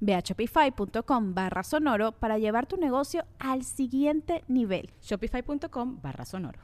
Ve a shopify.com barra sonoro para llevar tu negocio al siguiente nivel. Shopify.com barra sonoro.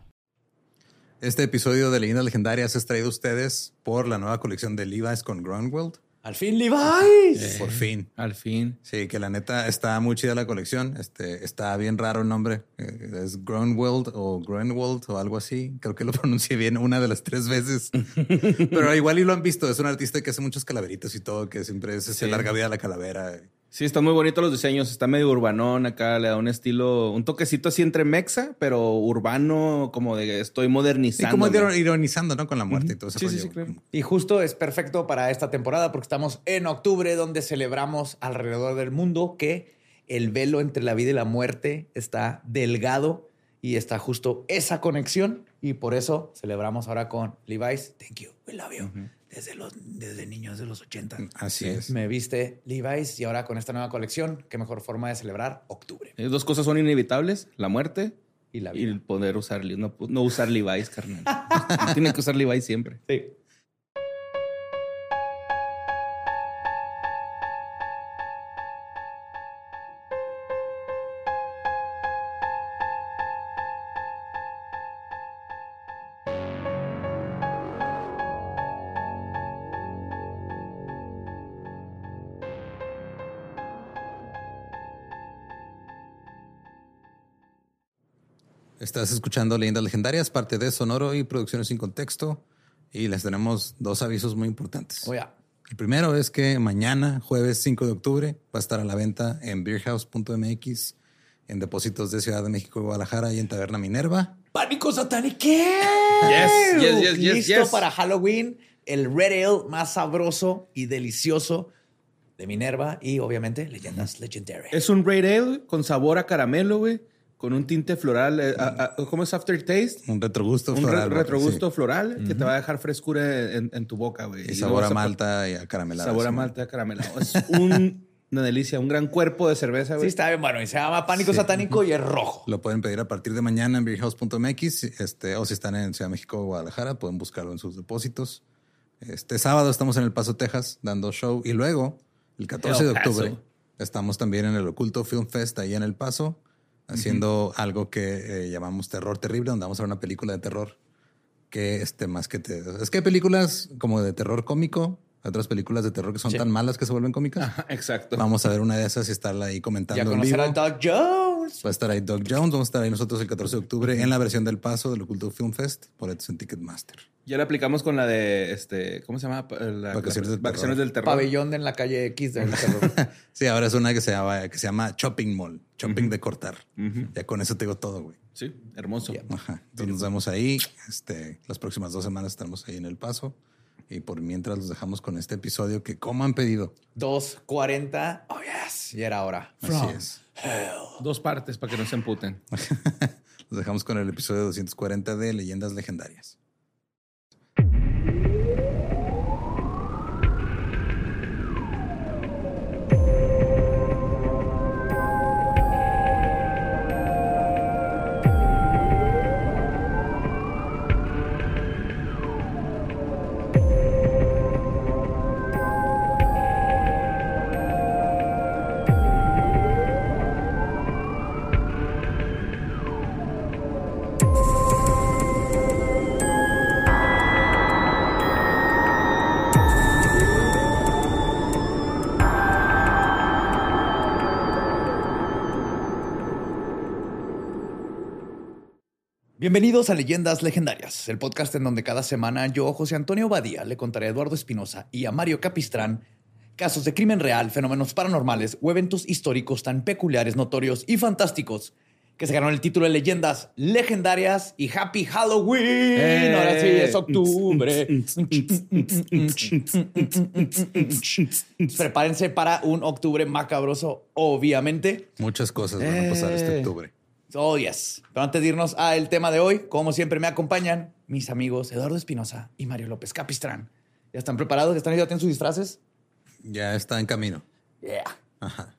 Este episodio de Leyendas Legendarias es traído a ustedes por la nueva colección de Levi's con Groundworld. Al fin, Levi's. por fin. Al fin. Sí, que la neta está muy chida la colección. Este, está bien raro el nombre. Eh, Es Groundworld o Groundworld o algo así. Creo que lo pronuncié bien una de las tres veces. Pero igual y lo han visto. Es un artista que hace muchos calaveritos y todo, que siempre es Sí. larga vida a la calavera. Sí, están muy bonitos los diseños. Está medio urbanón acá. Le da un estilo, un toquecito así entre mexa, pero urbano, como de estoy Y modernizando. como ironizando, ¿no? Con la muerte y todo ese Sí, sí, sí, claro. Y justo es perfecto para esta temporada porque estamos en octubre donde celebramos alrededor del mundo que el velo entre la vida y la muerte está delgado y está justo esa conexión y por eso celebramos ahora con Levi's. Thank you, we love you. Desde los desde niños de los 80. Así es. Me viste Levi's y ahora con esta nueva colección, qué mejor forma de celebrar octubre Eh, Dos cosas son inevitables: la muerte y la y vida. el poder usar, no, no usar Levi's, carnal. Tienen que usar Levi's siempre. Sí. Estás escuchando Leyendas Legendarias, parte de Sonoro y Producciones sin Contexto. Y les tenemos dos avisos muy importantes. Oye, El primero es que mañana, jueves 5 de octubre, va a estar a la venta en beerhouse.mx, en depósitos de Ciudad de México y Guadalajara y en Taberna Minerva. Pánico satánico. Yes, yes, yes, yes, Listo yes. para Halloween, el Red Ale más sabroso y delicioso de Minerva y obviamente leyendas legendarias. Es un Red Ale con sabor a caramelo, güey. Con un tinte floral. eh, a- a- ¿Cómo es aftertaste? Un retrogusto Un floral. re- retrogusto sí. floral que te va a dejar frescura en, en tu boca, güey. Y sabor a malta y a caramelada. Sabor a sí. malta caramelado. Es un- una delicia, un gran cuerpo de cerveza, Sí, güey. está bien bueno. Y se llama Pánico Sí. Satánico y es rojo. Lo pueden pedir a partir de mañana en beerhouse.mx, este, o si están en Ciudad de México o Guadalajara, pueden buscarlo en sus depósitos. Este sábado estamos en El Paso, Texas, dando show. Y luego, el 14 de octubre, estamos también en el Oculto Film Fest, ahí en El Paso, haciendo algo que eh, llamamos Terror Terrible, donde vamos a ver una película de terror que este más que te... Es que hay películas como de terror cómico, hay otras películas de terror que son Sí. tan malas que se vuelven cómicas. Ajá, Exacto. Vamos a ver una de esas y estarla ahí comentando Ya conocer al Doug Jones. Va a estar ahí Doug Jones, vamos a estar ahí nosotros el 14 de octubre en la versión del paso del Oculto Film Fest, boletos en Ticketmaster. Ya le aplicamos con la de, este, ¿cómo se llama? La- Vacaciones la- del Vacaciones terror. del terror. Pabellón en la calle X del terror. Sí, ahora es una que se llama, que se llama Chopping Mall, Chopping de cortar. Ujú. Ya con eso te digo todo, güey. Sí, hermoso. Ajá. Entonces nos vemos ahí. Este, las próximas dos semanas estaremos ahí en el paso. Y por mientras los dejamos con este episodio que como han pedido. 2.40. Oh, yes. Y era hora. Así es. Dos partes para que no se emputen. Los dejamos con el episodio 240 de Leyendas Legendarias. Bienvenidos a Leyendas Legendarias, el podcast en donde cada semana yo, José Antonio Badía, le contaré a Eduardo Espinosa y a Mario Capistrán casos de crimen real, fenómenos paranormales o eventos históricos tan peculiares, notorios y fantásticos que se ganaron el título de Leyendas Legendarias y Happy Halloween. Ahora sí, es octubre. Prepárense para un octubre macabroso, obviamente. Muchas cosas van a pasar este Eh. octubre. Oh, yes. Pero antes de irnos al tema de hoy, como siempre me acompañan mis amigos Eduardo Espinosa y Mario López Capistrán. ¿Ya están preparados? ¿Ya están ya tienen sus disfraces? Ya está en camino. Yeah.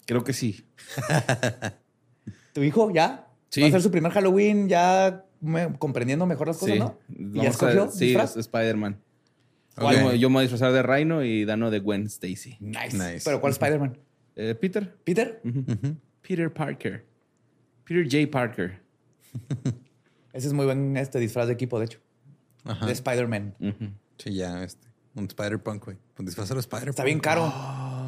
Creo que sí. ¿Tu hijo ya? Sí. ¿Va a ser su primer Halloween ya me- comprendiendo mejor las cosas, Sí. no? ¿Y ya escogió Sí, es Spider-Man. Ok. Yo, me- yo me voy a disfrazar de Rhino y Dano de Gwen Stacy. Nice. Nice. ¿Pero cuál Spider-Man? Eh, Peter. ¿Peter? Peter Parker. Peter J. Parker. Ese es muy buen este disfraz de equipo, de hecho. Ajá. De Spider-Man. Sí, ya, este. Un Spider-Punk, güey. Un disfraz de Spider-Punk. Está bien caro.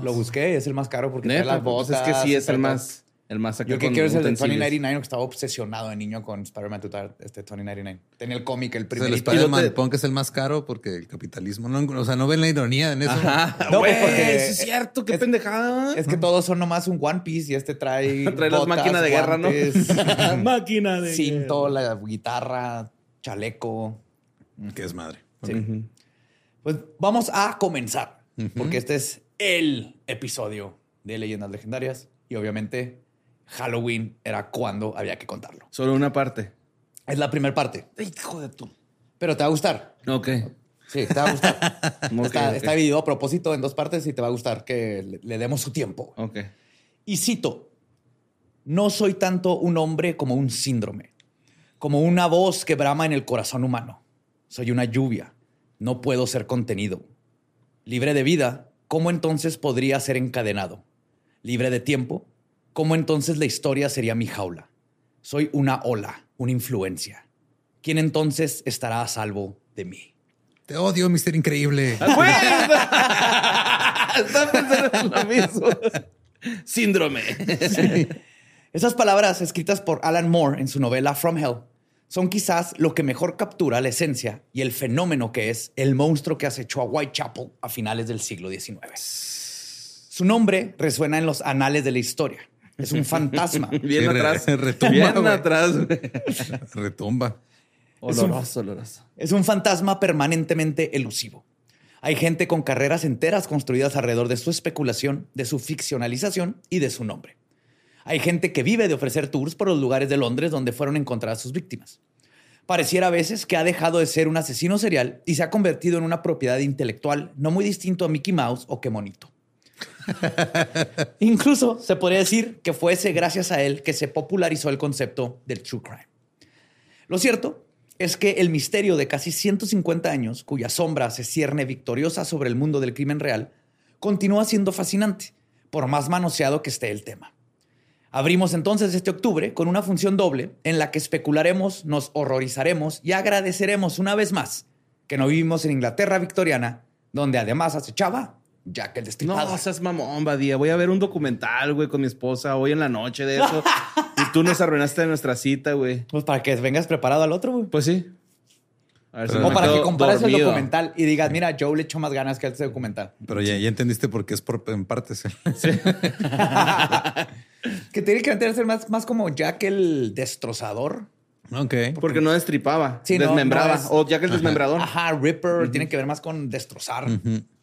Lo busqué, es el más caro porque trae Neta, las pues botas. es que sí es trae el más, el más acá Yo que quiero es el de utensilios. 2099, que estaba obsesionado de niño con Spider-Man Total, este 2099. Tenía el cómic, el O sea, primer. el Spider-Man Punk es el más caro porque el capitalismo. No, o sea, no ven la ironía en eso. Ajá, No, güey, porque es cierto, qué es- pendejada. Es que todos son nomás un One Piece y este trae. Trae las máquinas de guerra, ¿no? Máquina de cinto, la guitarra, chaleco. Que es madre. Sí. Pues vamos a comenzar, porque este es el episodio de Leyendas Legendarias y obviamente Halloween era cuando había que contarlo. Solo una parte. Es la primera parte, Hijo de tú. pero te va a gustar. Ok. Sí, te va a gustar. Ok, está, ok. está dividido a propósito en dos partes y te va a gustar que le, le demos su tiempo. Ok. Y cito, no soy tanto un hombre como un síndrome, como una voz que brama en el corazón humano. Soy una lluvia, no puedo ser contenido. Libre de vida, ¿cómo entonces podría ser encadenado? Libre de tiempo, ¿cómo entonces la historia sería mi jaula? Soy una ola, una influencia. ¿Quién entonces estará a salvo de mí? Te odio, Mister Increíble. Estaba pensando en lo mismo. Síndrome. Esas palabras escritas por Alan Moore en su novela From Hell son quizás lo que mejor captura la esencia y el fenómeno que es el monstruo que acechó a Whitechapel a finales del siglo XIX. Su nombre resuena en los anales de la historia. Es un fantasma. Bien atrás. retumba, Bien atrás. Retumba. Oloroso, oloroso. Es un fantasma permanentemente elusivo. Hay gente con carreras enteras construidas alrededor de su especulación, de su ficcionalización y de su nombre. Hay gente que vive de ofrecer tours por los lugares de Londres donde fueron encontradas sus víctimas. Pareciera a veces que ha dejado de ser un asesino serial y se ha convertido en una propiedad intelectual no muy distinto a Mickey Mouse o que monito. Incluso se podría decir que fuese gracias a él que se popularizó el concepto del true crime. Lo cierto es que el misterio de casi 150 años, cuya sombra se cierne victoriosa sobre el mundo del crimen real, continúa siendo fascinante, por más manoseado que esté el tema. Abrimos entonces este octubre con una función doble en la que especularemos, nos horrorizaremos y agradeceremos una vez más que no vivimos en Inglaterra victoriana, donde además acechaba Jack el Destripador. No, seas mamón, Badía. Voy a ver un documental, güey, con mi esposa hoy en la noche de eso. y tú nos arruinaste nuestra cita, güey. Pues para que vengas preparado al otro, güey. Pues sí. A ver O para que compares el documental y digas, mira, Joe le echó más ganas que a este documental. Pero ya, ya entendiste por qué es por, en partes. ¿eh? Que tiene que ser más, más como Jack el destrozador. ok. Porque no destripaba, Sí, no, desmembraba. no es- O que el desmembrador. Ajá, Ripper tiene que ver más con destrozar.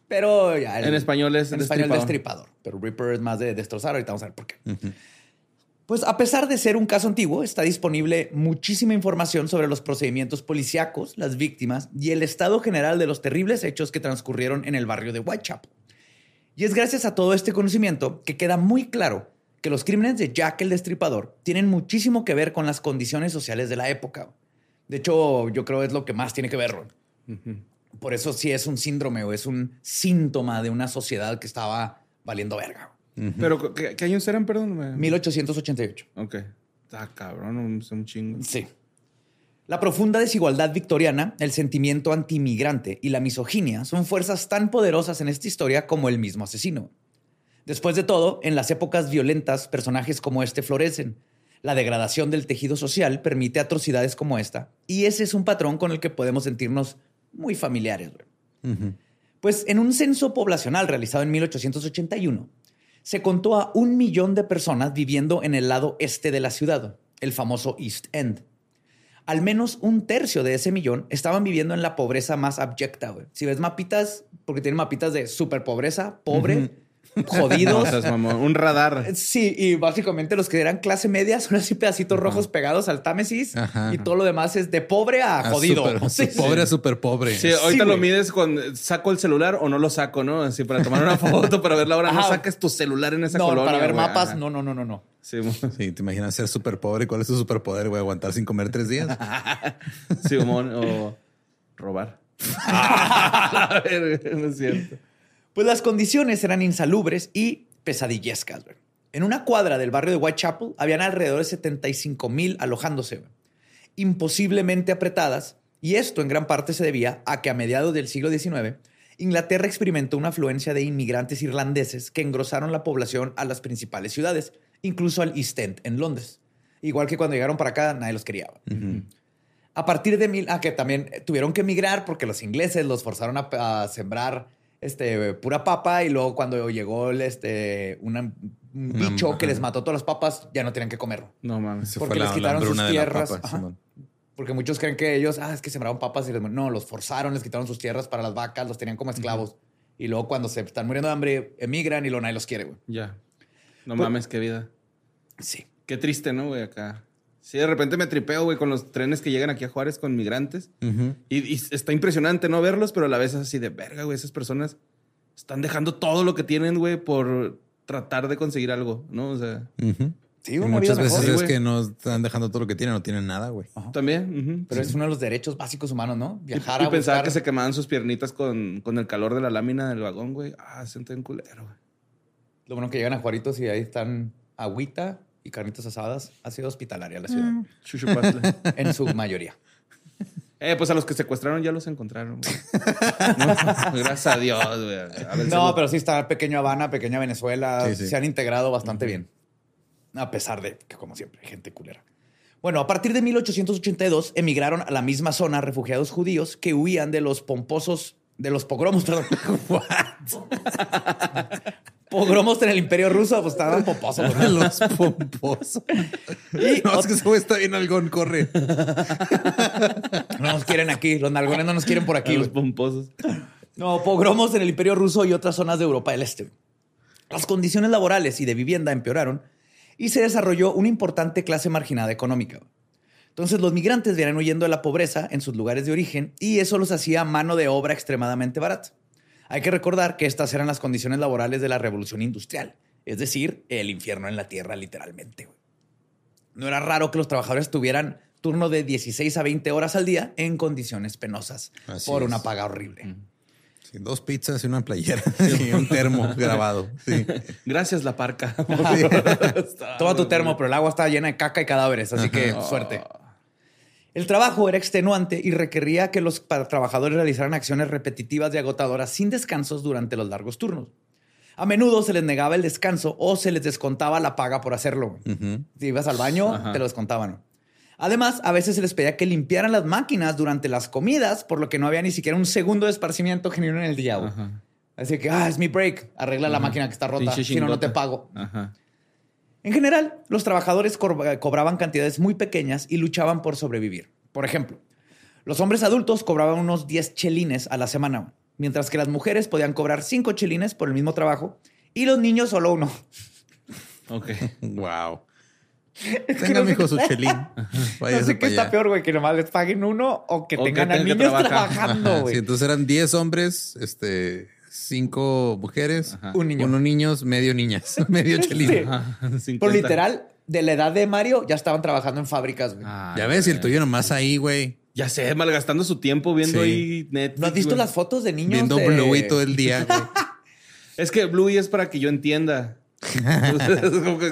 Pero ya. el- En español es En español destripador. destripador. Pero Ripper es más de destrozar. Ahorita vamos a ver por qué. Pues a pesar de ser un caso antiguo, está disponible muchísima información sobre los procedimientos policíacos, las víctimas y el estado general de los terribles hechos que transcurrieron en el barrio de Whitechapel. Y es gracias a todo este conocimiento que queda muy claro que los crímenes de Jack el Destripador tienen muchísimo que ver con las condiciones sociales de la época. De hecho, yo creo es lo que más tiene que ver. Ron. Por eso sí es un síndrome o es un síntoma de una sociedad que estaba valiendo verga. Pero, ¿qué, qué años eran? Perdón. me- 1888. Ok. Está cabrón, es un chingo. Sí. La profunda desigualdad victoriana, el sentimiento antimigrante y la misoginia son fuerzas tan poderosas en esta historia como el mismo asesino. Después de todo, en las épocas violentas, personajes como este florecen. La degradación del tejido social permite atrocidades como esta, y ese es un patrón con el que podemos sentirnos muy familiares. Pues en un censo poblacional realizado en 1881, se contó a un millón de personas viviendo en el lado este de la ciudad, el famoso East End. Al menos un tercio de ese millón estaban viviendo en la pobreza más abyecta. Si ves mapitas, porque tienen mapitas de super pobreza, pobre, jodidos. un radar. Sí, y básicamente los que eran clase media son así pedacitos rojos pegados al Támesis y todo lo demás es de pobre a, jodido. pobre a súper pobre. Sí, ahorita lo mides con saco el celular o no lo saco, ¿no? Así para tomar una foto, para ver la hora. No saques tu celular en esa no, colonia. Para ver mapas, no, no, no, no, no. Sí, sí, te imaginas ser súper pobre. ¿Cuál es tu superpoder, güey? ¿Aguantar sin comer tres días? sí, o robar. a ver, no es cierto. Pues las condiciones eran insalubres y pesadillescas. En una cuadra del barrio de Whitechapel habían alrededor de 75 mil alojándose, imposiblemente apretadas, y esto en gran parte se debía a que a mediados del siglo XIX Inglaterra experimentó una afluencia de inmigrantes irlandeses que engrosaron la población a las principales ciudades, incluso al East End en Londres. Igual que cuando llegaron para acá, nadie los quería. A partir de mil, ah, que también tuvieron que emigrar porque los ingleses los forzaron a sembrar este, pura papa y luego cuando llegó este, un bicho que les mató todas las papas, ya no tenían que comer. No mames. porque les quitaron sus tierras. porque muchos creen que ellos, ah, es que sembraron papas y les... No, los forzaron, les quitaron sus tierras para las vacas, los tenían como esclavos. Y luego cuando se están muriendo de hambre, emigran y lo nadie los quiere, güey. Ya. No pues mames, qué vida. Sí. Qué triste, ¿no, güey? Acá. Sí, de repente me tripeo, güey, con los trenes que llegan aquí a Juárez con migrantes. y, está impresionante no verlos, pero a la vez es así de verga, güey. Esas personas están dejando todo lo que tienen, güey, por tratar de conseguir algo, ¿no? O sea. Sí, muchas veces es que no están dejando todo lo que tienen, no tienen nada, güey. También. Pero es uno de los derechos básicos humanos, ¿no? Viajar y, y pensaba que se quemaban sus piernitas con, con, el calor de la lámina del vagón, güey. Ah, sienten culero, güey. Lo bueno que llegan a Juaritos y ahí están agüita, y carnitas asadas, ha sido hospitalaria la ciudad. Mm. en su mayoría. Eh, pues a los que secuestraron ya los encontraron. gracias a Dios, no, pero sí está pequeño Habana, pequeña Venezuela. Se han integrado bastante bien. A pesar de que, como siempre, hay gente culera. Bueno, a partir de 1882 emigraron a la misma zona refugiados judíos que huían de los pomposos, de los pogromos, perdón. Pogromos en el Imperio Ruso, pues estaban pomposos. Los pomposos. Y no, es que ese está bien algón, corre. no nos quieren aquí. Los nalgones no nos quieren por aquí. los pomposos. No, pogromos en el Imperio Ruso y otras zonas de Europa del Este. Las condiciones laborales y de vivienda empeoraron y se desarrolló una importante clase marginada económica. Entonces los migrantes vienen huyendo de la pobreza en sus lugares de origen y eso los hacía mano de obra extremadamente barata. Hay que recordar que estas eran las condiciones laborales de la revolución industrial, es decir, el infierno en la tierra literalmente. No era raro que los trabajadores tuvieran turno de 16 a 20 horas al día en condiciones penosas por una paga horrible. Mm. dos pizzas y una playera y un termo grabado. Gracias, la parca. Toma tu termo, pero el agua está llena de caca y cadáveres, así que suerte. El trabajo era extenuante y requería que los trabajadores realizaran acciones repetitivas y agotadoras sin descansos durante los largos turnos. A menudo se les negaba el descanso o se les descontaba la paga por hacerlo. Si ibas al baño, te lo descontaban. Además, a veces se les pedía que limpiaran las máquinas durante las comidas, por lo que no había ni siquiera un segundo de esparcimiento genuino en el día. Así que, ah, es mi break. Arregla la máquina que está rota. Si no, no te pago. En general, los trabajadores cobraban cantidades muy pequeñas y luchaban por sobrevivir. Por ejemplo, los hombres adultos cobraban unos 10 chelines a la semana, mientras que las mujeres podían cobrar 5 chelines por el mismo trabajo y los niños solo uno. Ok. wow. tengan hijo su chelín. no sé qué está peor, güey, que nomás les paguen uno o que tengan a niños trabajando, güey. Sí, entonces eran 10 hombres, este, cinco mujeres, un niño. uno niños, medio niñas, medio chelín. Por literal, de la edad de Mario ya estaban trabajando en fábricas. Güey. ya ves, y el tuyo nomás ahí, güey. Ya sé, malgastando su tiempo viendo ahí Netflix. ¿No has visto las fotos de niños? Viendo Bluey todo el día. es que Bluey es para que yo entienda. es como que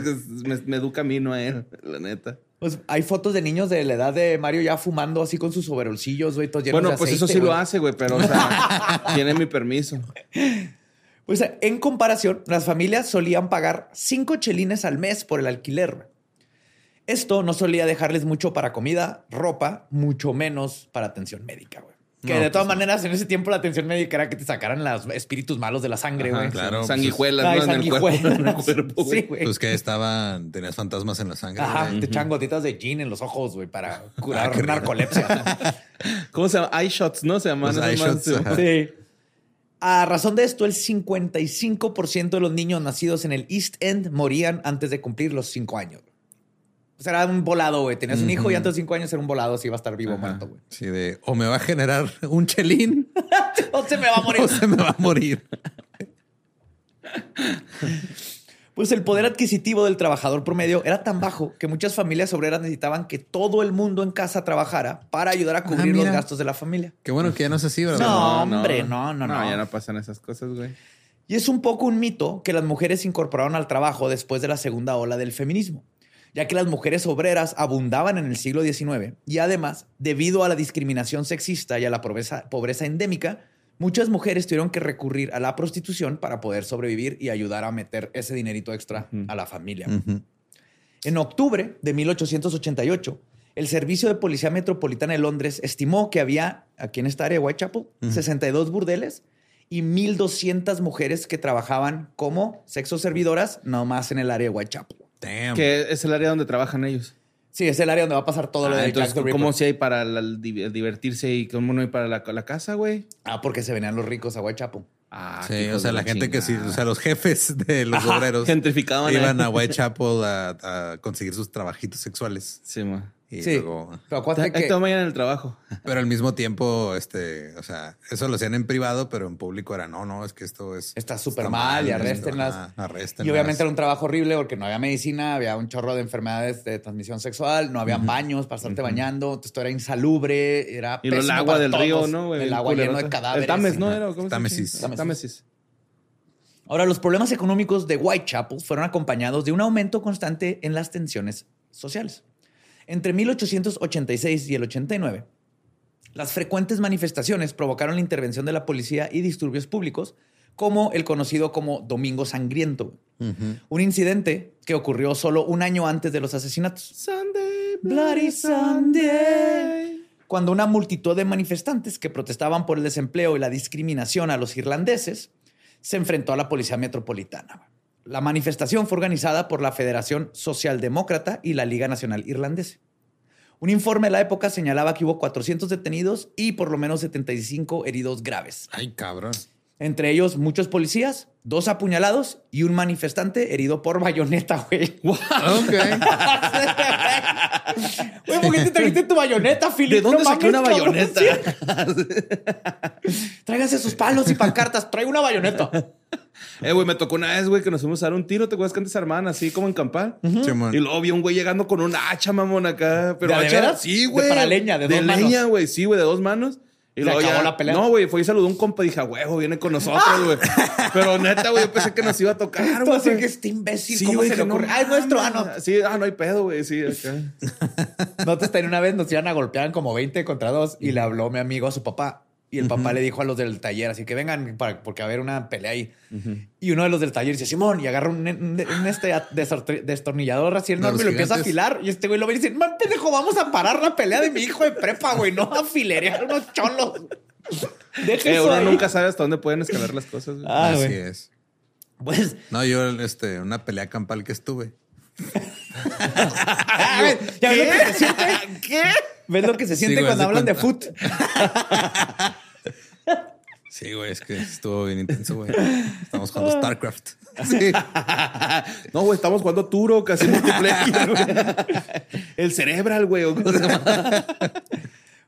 me, educa a mí, no a él, la neta. Pues hay fotos de niños de la edad de Mario ya fumando así con sus overolcillos, güey, todos llenos Bueno, pues eso sí lo hace, güey, pero o sea, tiene mi permiso. Pues en comparación, las familias solían pagar cinco chelines al mes por el alquiler. Esto no solía dejarles mucho para comida, ropa, mucho menos para atención médica, güey. Que No, de todas pues, maneras, en ese tiempo la atención médica era que te sacaran los espíritus malos de la sangre, güey. claro. Sanguijuelas, Ay, ¿no? En el cuerpo. sanguijuela. En el cuerpo, güey. Sí, güey. Pues que estaban, tenías fantasmas en la sangre. Ajá, güey. te echan gotitas de gin en los ojos, güey, para Ah, curar narcolepsia. ¿Cómo se llama? Eye shots, ¿no? Se llaman. Eye shots, ajá. Sí. A razón de esto, el 55% de los niños nacidos en el East End morían antes de cumplir los 5 años. O sea, era un volado, güey. Tenías un hijo y antes de 5 años era un volado, si iba a estar vivo o muerto, güey. Sí, de o me va a generar un chelín O se me va a morir. o se me va a morir. Pues el poder adquisitivo del trabajador promedio era tan bajo que muchas familias obreras necesitaban que todo el mundo en casa trabajara para ayudar a cubrir los gastos de la familia. Qué bueno que ya no es así, ¿verdad? No, hombre, no, no, no. ya no pasan esas cosas, güey. Y es un poco un mito que las mujeres se incorporaron al trabajo después de la segunda ola del feminismo, ya que las mujeres obreras abundaban en el siglo XIX y además, debido a la discriminación sexista y a la pobreza, pobreza endémica, muchas mujeres tuvieron que recurrir a la prostitución para poder sobrevivir y ayudar a meter ese dinerito extra a la familia. En octubre de 1888, el Servicio de Policía Metropolitana de Londres estimó que había, aquí en esta área de Whitechapel, 62 burdeles y 1.200 mujeres que trabajaban como sexo servidoras, nomás en el área de Whitechapel. Damn. Que es el área donde trabajan ellos. Sí, es el área donde va a pasar todo lo Ah, de entonces, Jack the ¿cómo si hay para la- divertirse y cómo no hay para la, la casa, güey? Ah, porque se venían los ricos a Whitechapel. Ah, Sí, o sea, la gente que sí, o sea, los jefes de los Ajá, obreros gentrificaban iban a Whitechapel a, a conseguir sus trabajitos sexuales. Sí, ma. Y Sí, luego, pero que... mañana en el trabajo. pero al mismo tiempo, este, o sea, eso lo hacían en privado, pero en público era no, no, es que esto es Está súper mal y arréstenlas. arréstenlas. Y obviamente era un trabajo horrible porque no había medicina, había un chorro de enfermedades de transmisión sexual, no había baños para estarte bañando, esto era insalubre, era Y luego el agua para del todos. río, ¿no? El agua lleno de cadáveres. El Tames, ¿no? Era. Ahora, los problemas económicos de Whitechapel fueron acompañados de un aumento constante en las tensiones sociales. Entre 1886 y el 89, las frecuentes manifestaciones provocaron la intervención de la policía y disturbios públicos, como el conocido como Domingo Sangriento, un incidente que ocurrió solo un año antes de los asesinatos. Sunday, Bloody Sunday. Cuando una multitud de manifestantes que protestaban por el desempleo y la discriminación a los irlandeses se enfrentó a la policía metropolitana. La manifestación fue organizada por la Federación Socialdemócrata y la Liga Nacional Irlandesa. Un informe de la época señalaba que hubo 400 detenidos y por lo menos 75 heridos graves. Ay, cabrón. Entre ellos muchos policías, dos apuñalados y un manifestante herido por bayoneta, güey. Ok. Güey, ¿por qué te trajiste tu bayoneta? ¿De dónde No saqué mames, una bayoneta? Tráigase sus palos y pancartas. Traigo una bayoneta. Eh, güey, me tocó una vez, güey, que nos fuimos a dar un tiro. ¿Te acuerdas que antes armaban así como en campal? Simón. Y luego vi un güey llegando con una hacha, mamón, acá. Pero ¿De de hacha, veras? sí, De güey. para leña, de dos manos. leña, güey, sí, güey, de dos manos. Y ¿Se luego acabó ya, la pelea? No, güey, fue y saludó a un compa y dije, "A huevo, viene con nosotros, güey. Pero neta, güey, yo pensé que nos iba a tocar, Tú güey. así que este imbécil, Sí, ¿cómo se le ocurre? no ah, es nuestro. Ah, no. Sí, ah, no hay pedo, güey, sí, acá. Nosotros también una vez nos iban a golpear como 20 contra 2 y le habló mi amigo a su papá. Y el papá le dijo a los del taller, así que vengan para, porque va a haber una pelea ahí. Y uno de los del taller dice, Simón, y agarra un, un- un, este destornillador así enorme y lo empieza a afilar. Y este güey lo ve y dice, man, pendejo, vamos a parar la pelea de mi hijo de prepa, güey, no a filerear unos cholos. Deja Eh, eso uno ahí. nunca sabe hasta dónde pueden escalar las cosas, güey. Ah, Así güey. es. Pues, No, yo, este, una pelea campal que estuve. ¿ya ves lo que se siente? ¿Qué? ¿Ves lo que se siente cuando hablan de foot? Sí, güey, es que estuvo bien intenso, güey. Estamos jugando StarCraft. Sí. No, güey, estamos jugando Turo, casi multiplayer, güey. El Cerebral, güey. o.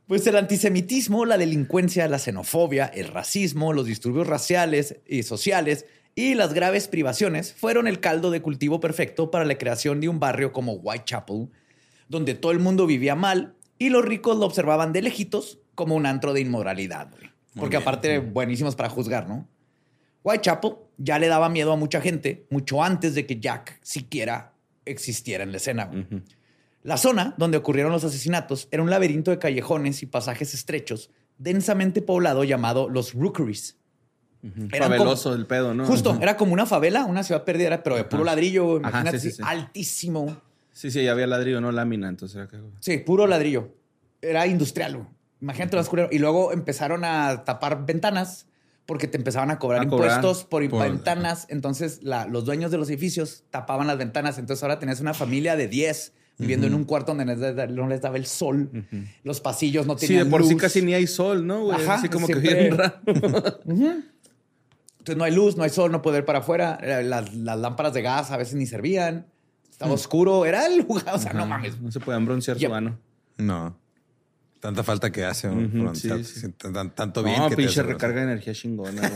Pues el antisemitismo, la delincuencia, la xenofobia, el racismo, los disturbios raciales y sociales y las graves privaciones fueron el caldo de cultivo perfecto para la creación de un barrio como Whitechapel, donde todo el mundo vivía mal y los ricos lo observaban de lejitos como un antro de inmoralidad. güey. Porque bien. aparte, buenísimos para juzgar, ¿no? Whitechapel ya le daba miedo a mucha gente mucho antes de que Jack siquiera existiera en la escena. La zona donde ocurrieron los asesinatos era un laberinto de callejones y pasajes estrechos, densamente poblado llamado los Rookeries. Eran Fabeloso como- el pedo, ¿no? Justo, era como una favela, una ciudad perdida, pero de puro ladrillo, Ajá, imagínate, sí, sí, así, sí. altísimo. Sí, sí, ya había ladrillo, no lámina, entonces era que... Sí, puro ladrillo. Era industrial. Imagínate lo oscuro. Y luego empezaron a tapar ventanas porque te empezaban a cobrar A cobrar impuestos por, por- ventanas. Entonces, la- los dueños de los edificios tapaban las ventanas. Entonces, ahora tenías una familia de 10 viviendo en un cuarto donde no les, daba el sol. Los pasillos no Sí, tenían de por sí luz. casi ni hay sol, ¿no, güey? Ajá, Así como que siempre- bien raro. Entonces, no hay luz, no hay sol, no puede ver para afuera. Eh, Las, las lámparas de gas a veces ni servían. Estaba oscuro. Era el lugar. O sea, no mames. No se pueden broncear Ya. su ano. No. Tanta falta que hace sí, sí, tan- tanto bien No, que te pinche hace recarga de energía chingona.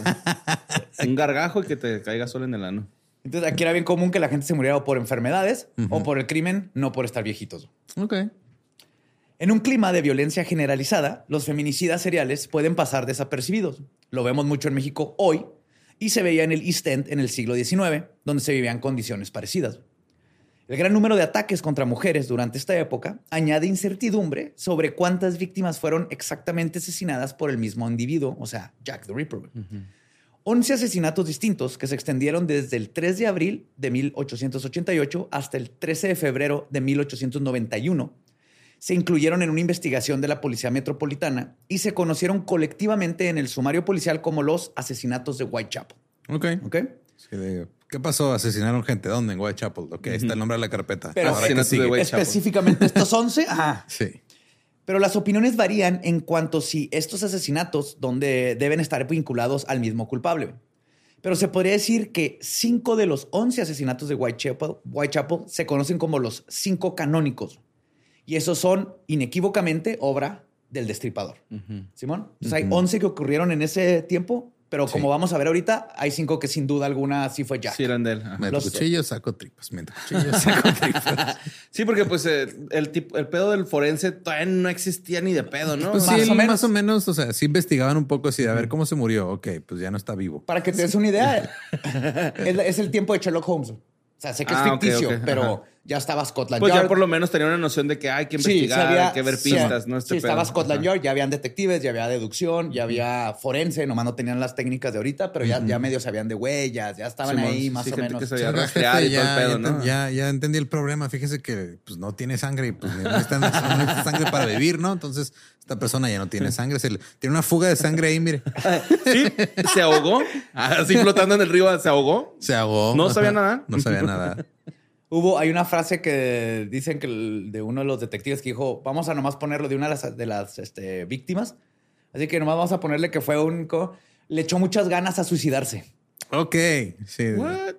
Un gargajo y que te caiga sol en el ano. Entonces, aquí era bien común que la gente se muriera o por enfermedades o por el crimen, no por estar viejitos. Ok. En un clima de violencia generalizada, los feminicidas seriales pueden pasar desapercibidos. Lo vemos mucho en México hoy y se veía en el East End en el siglo XIX, donde se vivían condiciones parecidas. El gran número de ataques contra mujeres durante esta época añade incertidumbre sobre cuántas víctimas fueron exactamente asesinadas por el mismo individuo, o sea, Jack the Ripper. 11 asesinatos distintos que se extendieron desde el 3 de abril de 1888 hasta el 13 de febrero de 1891 se incluyeron en una investigación de la Policía Metropolitana y se conocieron colectivamente en el sumario policial como los asesinatos de Whitechapel. Ok. ¿Ok? Sí, ¿Qué pasó? Asesinaron gente. ¿Dónde? En Whitechapel. Ok, ahí está el nombre de la carpeta. Pero- Ahora que sigue. Whitechapel. Específicamente estos 11. Ajá. Sí. Pero las opiniones varían en cuanto si estos asesinatos donde deben estar vinculados al mismo culpable. Pero se podría decir que cinco de los 11 asesinatos de Whitechapel, Whitechapel se conocen como los cinco canónicos. Y esos son inequívocamente obra del destripador. Simón. Entonces hay 11 que ocurrieron en ese tiempo, pero como Sí. vamos a ver ahorita, hay cinco que sin duda alguna sí fue Jack. Sí, eran de él. Los- cuchillos, saco tripas. Meto cuchillos, saco tripas. Sí, porque pues eh, el, tipo, el pedo del forense todavía no existía ni de pedo, ¿no? Pues Más sí, o menos. más o menos. O sea, sí investigaban un poco así de a ver cómo se murió. Ok, pues ya no está vivo. Para que te des una idea, es, es el tiempo de Sherlock Holmes. O sea, sé que es Ah, ficticio, pero ajá. Ya estaba Scotland Pues Yard. ya por lo menos tenía una noción de que hay que investigar, sí había- hay que ver sí, pistas, ¿no? Este sí, estaba. Scotland. Yard, ya habían detectives, ya había deducción, ya había forense, nomás no tenían las técnicas de ahorita, pero ya, ya medio sabían de huellas, ya estaban ahí más sí, o gente menos. que y todo el pedo, ya, ¿no? ya, ya entendí el problema. Fíjese que pues, no tiene sangre y pues necesita, necesita sangre para vivir, ¿no? Entonces, esta persona ya no tiene sangre. Se le- tiene una fuga de sangre ahí, mire. Sí, se ahogó. Así flotando en el río, se ahogó. Se ahogó. ¿No sabía Ajá. nadar? No sabía nada. Hubo, hay una frase que dicen que el- de uno de los detectives que dijo, vamos a nomás ponerlo de una de las, de las este, víctimas. Así que nomás vamos a ponerle que fue un... co- Le echó muchas ganas a suicidarse. Ok. Sí. What?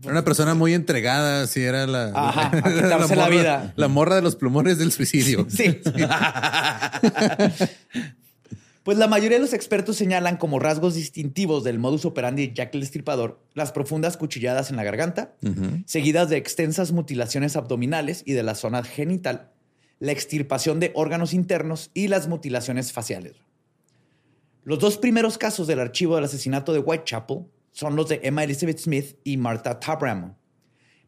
Era una persona muy entregada. Sí, era la, Ajá, a era la morra- vida. La morra de los plumones del suicidio. Sí. Pues la mayoría de los expertos señalan como rasgos distintivos del modus operandi de Jack el Destripador las profundas cuchilladas en la garganta, seguidas de extensas mutilaciones abdominales y de la zona genital, la extirpación de órganos internos y las mutilaciones faciales. Los dos primeros casos del archivo del asesinato de Whitechapel son los de Emma Elizabeth Smith y Martha Tabram.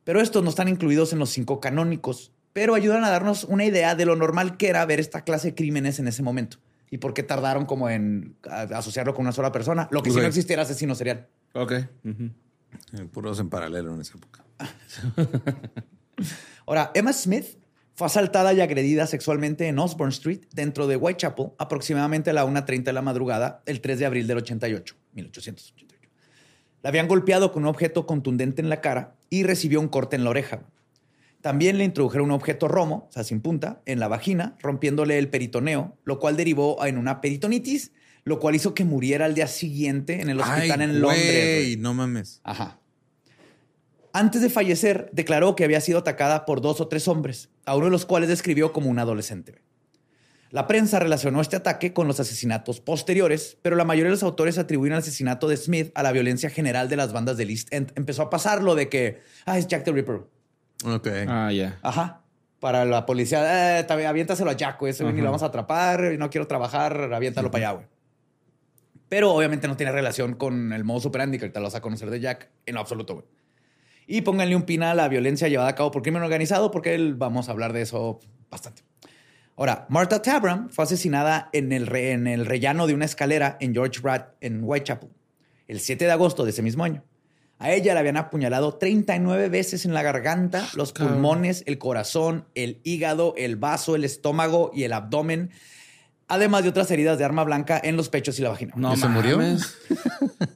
Pero estos no están incluidos en los cinco canónicos, pero ayudan a darnos una idea de lo normal que era ver esta clase de crímenes en ese momento y por qué tardaron como en asociarlo con una sola persona, lo que si no existiera asesino serial. Ok. Eh, Puros en paralelo en esa época. Ahora, Emma Smith fue asaltada y agredida sexualmente en Osborne Street, dentro de Whitechapel, aproximadamente a la 1.30 de la madrugada, el 3 de abril del 88, 1888. La habían golpeado con un objeto contundente en la cara y recibió un corte en la oreja. También le introdujeron un objeto romo, o sea, sin punta, en la vagina, rompiéndole el peritoneo, lo cual derivó en una peritonitis, lo cual hizo que muriera al día siguiente en el hospital Ay, en Londres. güey. no mames. Ajá. Antes de fallecer, declaró que había sido atacada por dos o tres hombres, a uno de los cuales describió como un adolescente. La prensa relacionó este ataque con los asesinatos posteriores, pero la mayoría de los autores atribuyen el asesinato de Smith a la violencia general de las bandas del East End. Empezó a pasar lo de que, ah, es Jack the Ripper. Ok. Ah, ya. Aja. Para la policía, eh, también aviéntaselo a Jack, güey. Ese güey ni Ajá. lo vamos a atrapar, y no quiero trabajar, aviéntalo para allá, güey. Pero obviamente no tiene relación con el modus operandi que ahorita lo vas a conocer de Jack en lo absoluto, güey. Y pónganle un pin a la violencia llevada a cabo por crimen organizado, porque él, vamos a hablar de eso bastante. Ahora, Martha Tabram fue asesinada en el, re- en el rellano de una escalera en George Rat, en Whitechapel, el 7 de agosto de ese mismo año. A ella la habían apuñalado 39 veces en la garganta, los pulmones, el corazón, el hígado, el vaso, el estómago y el abdomen, además de otras heridas de arma blanca en los pechos y la vagina. No ¿Y se murió?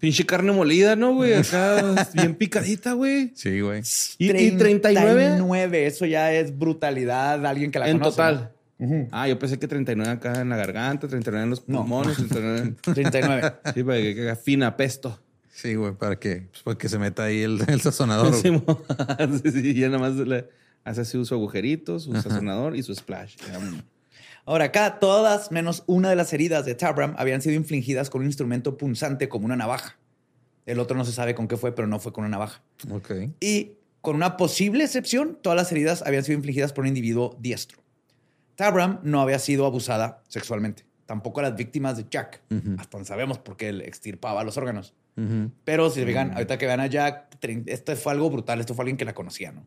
Pinche carne molida, ¿no, güey? Acá bien picadita, güey. Sí, güey. ¿Y, y 39 39, eso ya es brutalidad alguien que la en conoce. total? Ah, yo pensé que 39 acá en la garganta, 39 en los No. pulmones, 39. ¿no? 39. Sí, para que haga fina pesto. Sí, güey, para que, pues, para que se meta ahí el, el sazonador. Sí, sí, ya nada más le hace así su agujerito, su sazonador y su splash. Ahora, acá todas menos una de las heridas de Tabram habían sido infligidas con un instrumento punzante como una navaja. El otro no se sabe con qué fue, pero no fue con una navaja. Ok. Y con una posible excepción, todas las heridas habían sido infligidas por un individuo diestro. Tabram no había sido abusada sexualmente. Tampoco las víctimas de Jack. Hasta no sabemos por qué él extirpaba los órganos. Pero si vean, ahorita que vean a Jack, esto fue algo brutal. Esto fue alguien que la conocía, ¿no?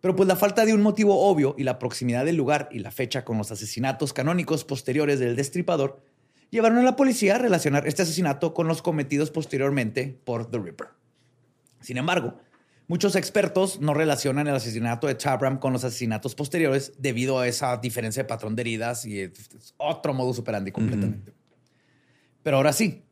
Pero pues la falta de un motivo obvio y la proximidad del lugar y la fecha con los asesinatos canónicos posteriores del destripador llevaron a la policía a relacionar este asesinato con los cometidos posteriormente por The Ripper. Sin embargo, muchos expertos no relacionan el asesinato de Tabram con los asesinatos posteriores debido a esa diferencia de patrón de heridas y es otro modus operandi completamente. Pero ahora sí,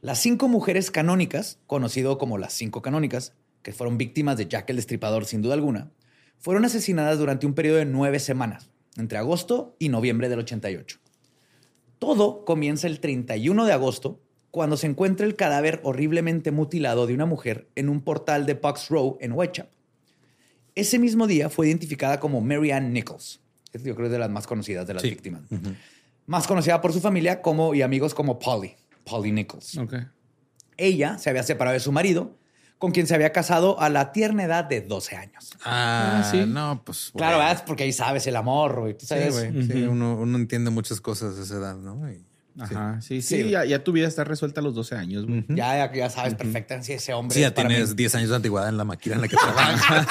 las cinco mujeres canónicas, conocido como las cinco canónicas, que fueron víctimas de Jack el Destripador sin duda alguna, fueron asesinadas durante un periodo de nueve semanas, entre agosto y noviembre del 88. Todo comienza el 31 de agosto, cuando se encuentra el cadáver horriblemente mutilado de una mujer en un portal de Bucks Row en Whitechapel. Ese mismo día fue identificada como Mary Ann Nichols. Yo creo que es de las más conocidas de las Sí. víctimas. Más conocida por su familia como, y amigos como Polly, Polly Nichols. Ok. Ella se había separado de su marido, con quien se había casado a la tierna edad de 12 años. Ah, sí. No, pues. Claro, güey. ¿verdad? Porque ahí sabes el amor, güey. Tú Sí. Sí, uno, uno entiende muchas cosas a esa edad, ¿no? Y- Ajá, sí, sí, Sí. ya, ya tu vida está resuelta a los 12 años, güey. Ya, ya, ya sabes perfectamente si ese hombre Sí, ya tienes mí. 10 años de antigüedad en la máquina en la que trabajas.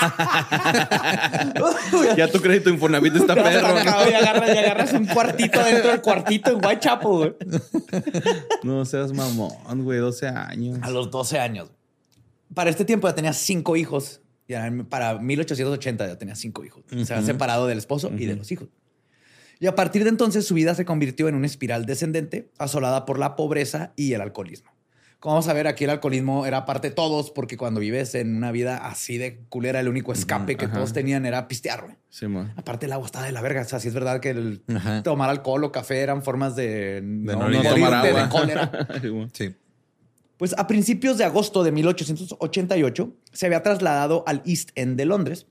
Ya tu crédito Infonavit está perro. cama y agarras, y agarras un cuartito dentro del cuartito en Whitechapel, güey. No seas mamón, güey, 12 años. A los 12 años. Para este tiempo ya tenía cinco hijos. Ya para 1880 ya tenía cinco hijos. Se había separado del esposo y de los hijos. Y a partir de entonces su vida se convirtió en una espiral descendente, asolada por la pobreza y el alcoholismo. Como vamos a ver, aquí el alcoholismo era parte de todos, porque cuando vives en una vida así de culera, el único escape que ajá. todos tenían era pistear, güey. Sí. Aparte el agua estaba de la verga. O sea, sí es verdad que el Ajá. tomar alcohol o café eran formas de, no no, morirte morirte de de cólera. Sí. Pues a principios de agosto de 1888 se había trasladado al East End de Londres,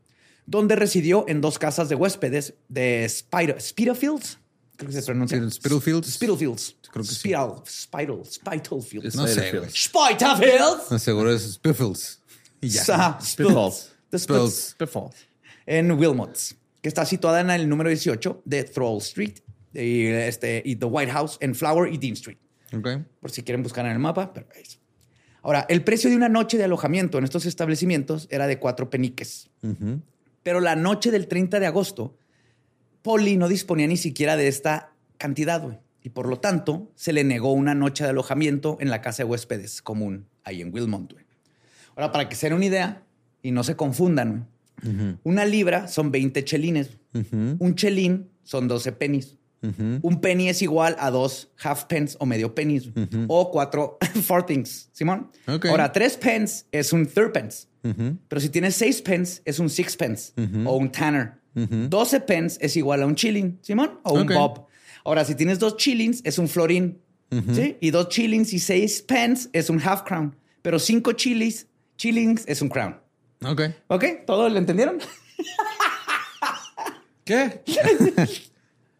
donde residió en dos casas de huéspedes de Spider Spitalfields. Creo que se pronuncia. Spitalfields. Spitalfields. Creo que sí. Spital, Spital, Spitalfields. No sé, Spitalfields. Spitalfields. No, seguro es Spiffles. Y ya. Spitalfields. The Spitalfields. En Wilmots, que está situada en el número 18 de Thrall Street y, este, y The White House en Flower y Dean Street. Ok. por si quieren buscar en el mapa. Pero está. Ahora, el precio de una noche de alojamiento en estos establecimientos era de cuatro peniques. Ujú. Pero la noche del 30 de agosto, Polly no disponía ni siquiera de esta cantidad, güey. Y por lo tanto, se le negó una noche de alojamiento en la casa de huéspedes común ahí en Wilmont, güey. Ahora, para que se den una idea y no se confundan, güey, una libra son 20 chelines. Un chelín son 12 Un penny es igual a dos half pence o medio pennies o cuatro fourthings, Simón. Ok. Ahora, tres pence es un third pence. Pero si tienes seis pence es un six pence o un tanner. 12 pence es igual a un chilling, Simón, o un bob. Ahora, si tienes dos chillings es un florín. ¿sí? Y dos chillings y seis pence es un half crown. Pero cinco chilis, chillings es un crown. Ok. ¿Ok? ¿Todo lo entendieron? ¿Qué?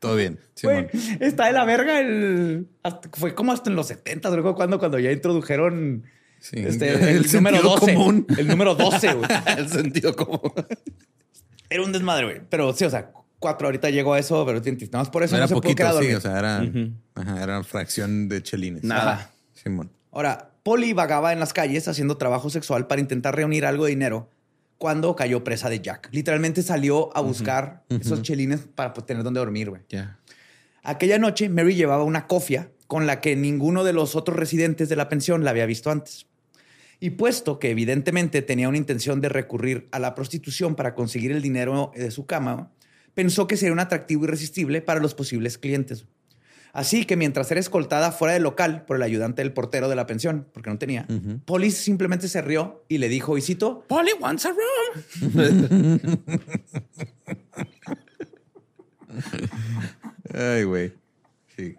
Todo bien. Güey, está de la verga el. hasta- fue como hasta en los 70, luego cuando, cuando ya introdujeron Sí. este, El el, número sentido 12. común. El número 12, güey. El sentido común. Era un desmadre, güey. Pero sí, o sea, cuatro ahorita llegó a eso, pero nada más por eso No no, era se pudo poquito, quedar sí. O sea, era, ajá, era fracción de chelines. Nada. Simón. Ahora, Polly vagaba en las calles haciendo trabajo sexual para intentar reunir algo de dinero cuando cayó presa de Jack. Literalmente salió a buscar esos chelines para pues, tener donde dormir, güey. Aquella noche, Mary llevaba una cofia con la que ninguno de los otros residentes de la pensión la había visto antes. Y puesto que evidentemente tenía una intención de recurrir a la prostitución para conseguir el dinero de su cama, pensó que sería un atractivo irresistible para los posibles clientes. Así que mientras era escoltada fuera del local por el ayudante del portero de la pensión, porque no tenía, Polly simplemente se rió y le dijo, y cito, Polly wants a room. Ay, güey. Sí.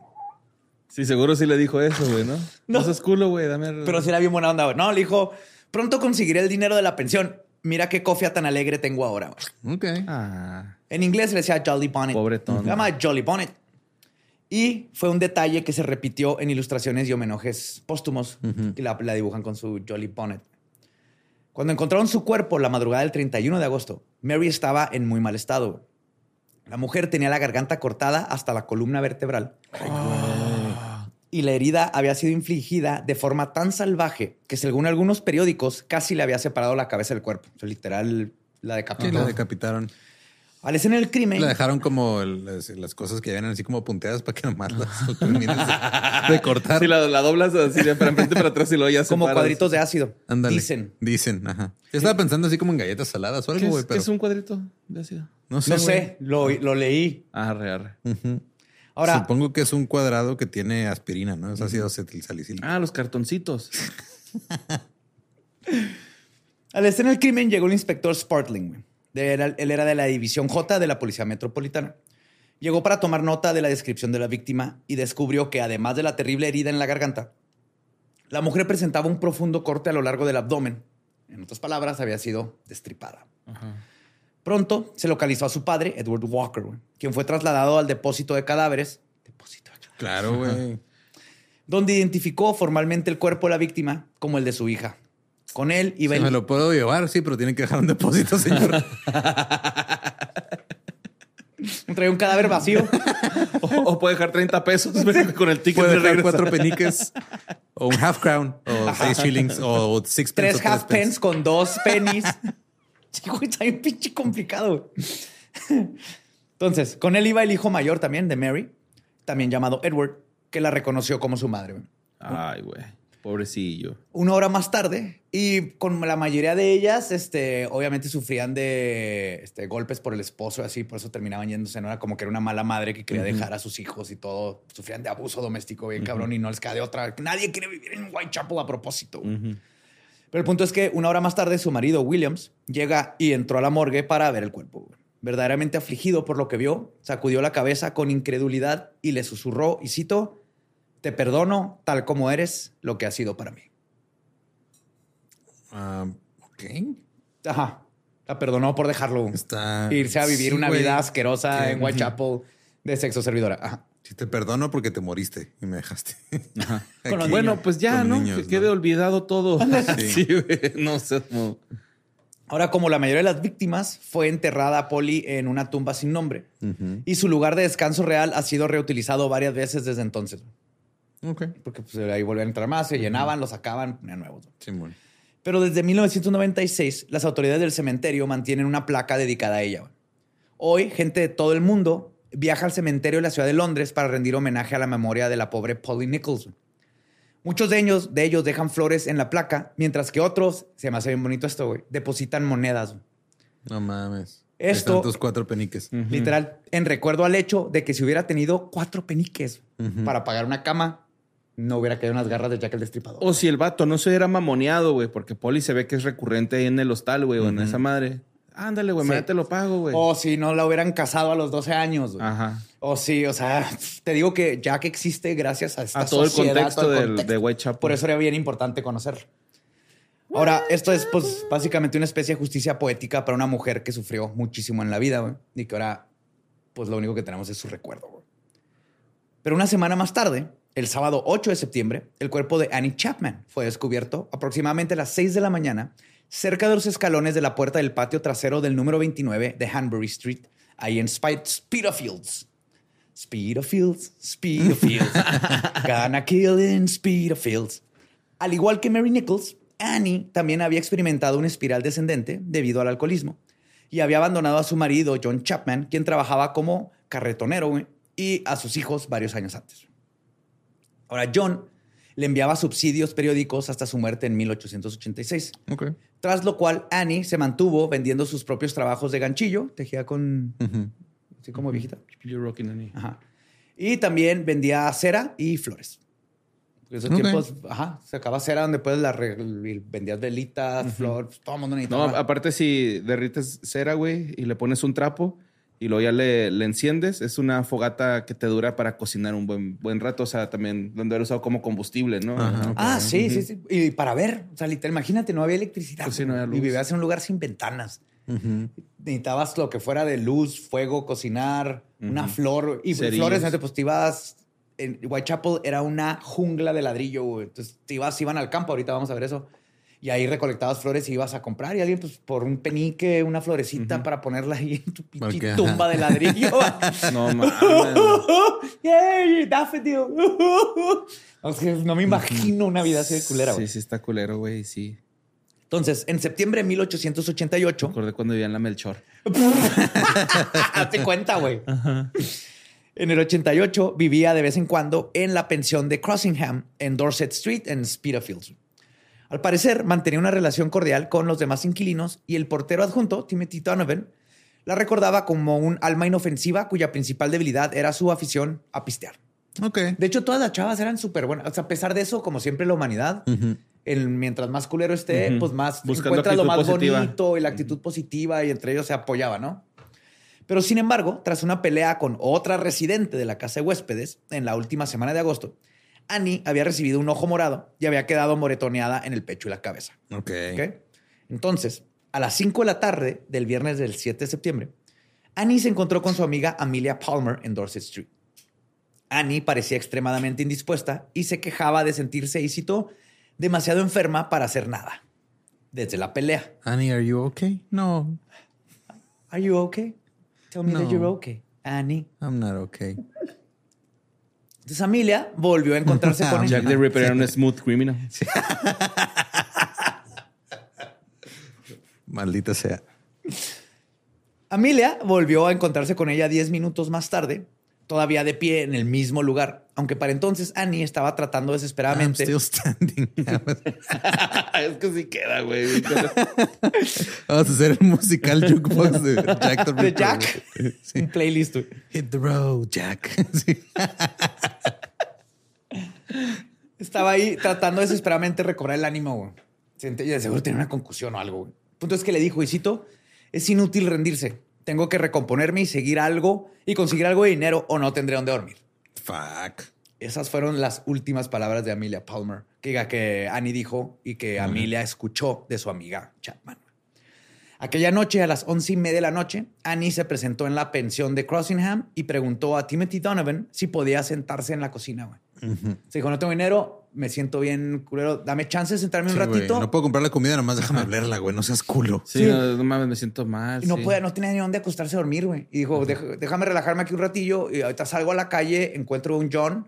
Sí, seguro sí le dijo eso, güey, ¿no? No. No seas culo, güey. Dame. pero si era bien buena onda. güey. No, le dijo, pronto conseguiré el dinero de la pensión. Mira qué cofia tan alegre tengo ahora. Ok. Ah, En inglés le decía Jolly Bonnet. Pobretón. Se llama Jolly Bonnet. Y fue un detalle que se repitió en ilustraciones y homenajes póstumos y la, la dibujan con su Jolly Bonnet. Cuando encontraron su cuerpo la madrugada del 31 de agosto, Mary estaba en muy mal estado. La mujer tenía la garganta cortada hasta la columna vertebral. Y la herida había sido infligida de forma tan salvaje que según algunos periódicos casi le había separado la cabeza del cuerpo. O sea, literal, la Sí, decapitó. la decapitaron. Al escena del crimen... La dejaron como el- las, las cosas que vienen así como punteadas para que nomás las termines de, de cortar. Sí, la, la doblas así de para enfrente para atrás y luego ya como cuadritos de ácido. Ándale. Dicen. Dicen, ajá. Yo estaba pensando así como en galletas saladas o ¿Qué algo, güey, qué pero es un cuadrito de ácido? no sé. No sé, lo, lo leí. Arre, arre. Ahora, Supongo que es un cuadrado que tiene aspirina, ¿no? Es ácido acetilsalicílico. Ah, los cartoncitos. al escena del crimen llegó el inspector Spartling. De- era- él era de la División J de la Policía Metropolitana. Llegó para tomar nota de la descripción de la víctima y descubrió que además de la terrible herida en la garganta, la mujer presentaba un profundo corte a lo largo del abdomen. En otras palabras, había sido destripada. Pronto se localizó a su padre, Edward Walker, quien fue trasladado al depósito de cadáveres. Depósito de cadáveres. Claro, güey. donde identificó formalmente el cuerpo de la víctima como el de su hija. Con él iba Sí, el... me lo puedo llevar, sí, pero tiene que dejar un depósito, señor. traía un cadáver vacío. O, o puede dejar 30 pesos con el ticket Puede de dejar cuatro peniques o un half crown o seis shillings o six pence. tres o half pence con dos pennies. Güey, está bien pinche complicado. Entonces, con él iba el hijo mayor también de Mary, también llamado Edward, que la reconoció como su madre. Ay, güey. Pobrecillo. Una hora más tarde, y con la mayoría de ellas, este, obviamente sufrían de este, golpes por el esposo y así, por eso terminaban yéndose. No era como que era una mala madre que quería dejar a sus hijos y todo. Sufrían de abuso doméstico, bien cabrón, y no les queda de otra. Nadie quiere vivir en Whitechapel a propósito. Pero el punto es que una hora más tarde, su marido, Williams, llega y entró a la morgue para ver el cuerpo. Verdaderamente afligido por lo que vio, sacudió la cabeza con incredulidad y le susurró, y cito, te perdono tal como eres lo que has sido para mí. Ah, ok. Ajá. La perdonó por dejarlo Está. irse a vivir Sí, una güey. vida asquerosa Que- en Whitechapel de sexo servidora. Ajá. Sí, te perdono porque te moriste y me dejaste. Aquí, Bueno, pues ya, ¿no? niños, que quede olvidado todo. Sí. Sí, güey. No sé. no. Ahora, como la mayoría de las víctimas, fue enterrada Polly en una tumba sin nombre. Y su lugar de descanso real ha sido reutilizado varias veces desde entonces. Ok. Porque pues, ahí volvían a entrar más, se llenaban, los sacaban, ponían nuevos. Simón. Pero desde 1996, las autoridades del cementerio mantienen una placa dedicada a ella. Hoy, gente de todo el mundo viaja al cementerio de la ciudad de Londres para rendir homenaje a la memoria de la pobre Polly Nichols. Muchos de ellos, de ellos dejan flores en la placa, mientras que otros, se me hace bien bonito esto, güey, depositan monedas. No mames. Esto- Están tus cuatro peniques. Literal, en recuerdo al hecho de que si hubiera tenido cuatro peniques para pagar una cama, no hubiera quedado en las garras de Jack el Destripador. O si el vato no se hubiera mamoneado, güey, porque Poli se ve que es recurrente ahí en el hostal, güey, o en esa madre. Ándale, güey, Sí. mañana te lo pago, güey. O si no la hubieran casado a los 12 años. güey. Ajá. O sí, o sea, te digo que Jack existe gracias a esta A todo el sociedad, contexto todo el del- contexto. de Whitechapel. Por eso era bien importante conocerlo. Ahora, esto es pues básicamente una especie de justicia poética para una mujer que sufrió muchísimo en la vida, güey, y que ahora pues lo único que tenemos es su recuerdo. güey. Pero una semana más tarde, el sábado 8 de septiembre, el cuerpo de Annie Chapman fue descubierto aproximadamente a las 6 de la mañana cerca de los escalones de la puerta del patio trasero del número 29 de Hanbury Street, ahí en Spite Spitalfields. Spitalfields, Spitalfields. Gonna kill in Spitalfields. Al igual que Mary Nichols, Annie también había experimentado una espiral descendente debido al alcoholismo y había abandonado a su marido, John Chapman, quien trabajaba como carretonero, güey, y a sus hijos varios años antes. Ahora, John le enviaba subsidios periódicos hasta su muerte en 1886. Ok. Tras lo cual, Annie se mantuvo vendiendo sus propios trabajos de ganchillo, tejía con... Ujú. así como viejita. You're rocking Annie. Ajá. Y también vendía cera y flores. En esos Ok. tiempos, ajá, sacaba cera donde puedes la vendías velitas, flores, todo el mundo No, necesitaba. aparte si derrites cera, güey, y le pones un trapo y luego ya le, le enciendes, es una fogata que te dura para cocinar un buen, buen rato. O sea, también donde haber usado como combustible, ¿no? Ajá. Ah, sí, sí, sí. Y para ver, o sea, literal, imagínate, no había electricidad. Pues sí, no Y vivías en un lugar sin ventanas. Necesitabas lo que fuera de luz, fuego, cocinar, una flor. Y Cerillos. flores, pues te ibas. En Whitechapel era una jungla de ladrillo, güey. Entonces te ibas, iban al campo, ahorita vamos a ver eso. Y ahí recolectabas flores y ibas a comprar. Y alguien, pues, por un penique, una florecita para ponerla ahí en tu pinche tumba de ladrillo. No mames. ¡Yay! Daffodil. O sea, no me imagino una vida así de culera, güey. Sí, sí, está culero, güey, sí. Entonces, en septiembre de Me 1888, acordé cuando vivía en la Melchor. hazte cuenta, güey. En el 88 vivía de vez en cuando en la pensión de Crossingham en Dorset Street en Spitalfields. Al parecer, mantenía una relación cordial con los demás inquilinos y el portero adjunto, Timothy Donovan, la recordaba como un alma inofensiva cuya principal debilidad era su afición a pistear. Ok. De hecho, todas las chavas eran súper buenas. O sea, a pesar de eso, como siempre la humanidad, el, mientras más culero esté, pues más Buscando encuentra lo más positiva. bonito y la actitud positiva y entre ellos se apoyaba, ¿no? Pero sin embargo, tras una pelea con otra residente de la casa de huéspedes en la última semana de agosto, Annie había recibido un ojo morado y había quedado moretoneada en el pecho y la cabeza. Ok. Entonces, a las 5 de la tarde del viernes del 7 de septiembre, Annie se encontró con su amiga Amelia Palmer en Dorset Street. Annie parecía extremadamente indispuesta y se quejaba de sentirse, y citó, demasiado enferma para hacer nada. Desde la pelea. Annie, are you okay? No, Are you okay? Tell me that No. you're okay. Annie. I'm not okay. Entonces Amelia volvió a encontrarse con ella. Jack the Ripper era un smooth criminal. Maldita sea. Amelia volvió a encontrarse con ella 10 minutos más tarde, todavía de pie en el mismo lugar, aunque para entonces Annie estaba tratando I'm desesperadamente. still standing. es que sí queda, güey. Vamos a hacer el musical jukebox de Jack the de Ripper, Jack. güey. Sí. Un playlist. Hit the road, Jack. Sí. Estaba ahí tratando desesperadamente de recobrar el ánimo. güey. De seguro tenía una concusión o algo. güey. El punto es que le dijo, y cito, es inútil rendirse. Tengo que recomponerme y seguir algo y conseguir algo de dinero o no tendré dónde dormir. Fuck. Esas fueron las últimas palabras de Amelia Palmer, que, que Annie dijo y que Amelia escuchó de su amiga Chapman. Aquella noche, a las once y media de la noche, Annie se presentó en la pensión de Crossingham y preguntó a Timothy Donovan si podía sentarse en la cocina. Se dijo, no tengo dinero, me siento bien culero, dame chance de sentarme Sí, un ratito. No puedo comprar la comida, nomás déjame olerla, güey. No seas culo. Sí, Sí. No, no mames, me siento mal. Y no, sí. puede, no tenía ni dónde acostarse a dormir, güey. Y dijo, "Deja- déjame relajarme aquí un ratillo. Y ahorita salgo a la calle, encuentro un John,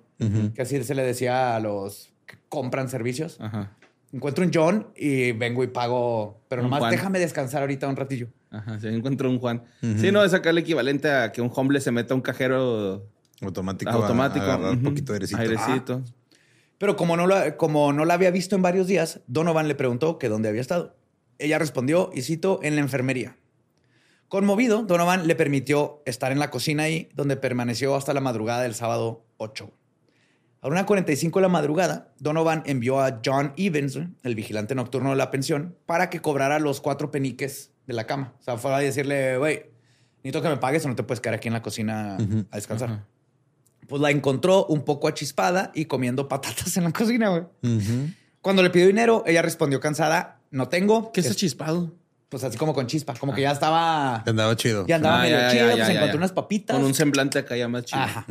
que así se le decía a los que compran servicios. Ajá. Encuentro un John y vengo y pago. Pero nomás Juan. déjame descansar ahorita un ratillo. Ajá. Se encuentra un Juan. Sí, no, es acá el equivalente a que un homeless se meta a un cajero Automático. automático. A, un poquito de airecito. Airecito. Pero como no, la, como no la había visto en varios días, Donovan le preguntó que dónde había estado. Ella respondió, y cito, en la enfermería. Conmovido, Donovan le permitió estar en la cocina ahí, donde permaneció hasta la madrugada del sábado 8. A una 45 de la madrugada, Donovan envió a John Evans, el vigilante nocturno de la pensión, para que cobrara los cuatro peniques de la cama. O sea, fue a decirle, güey, necesito que me pagues o no te puedes quedar aquí en la cocina a descansar. Pues la encontró un poco achispada y comiendo patatas en la cocina, güey. Cuando le pidió dinero, ella respondió cansada, no tengo. ¿Qué es Es- ese chispado? Pues así como con chispa, como que ya estaba, Andaba chido. ya andaba Ah, medio ya, chido, ya, pues ya, encontró ya. unas papitas. Con un semblante acá ya más chido. Ajá.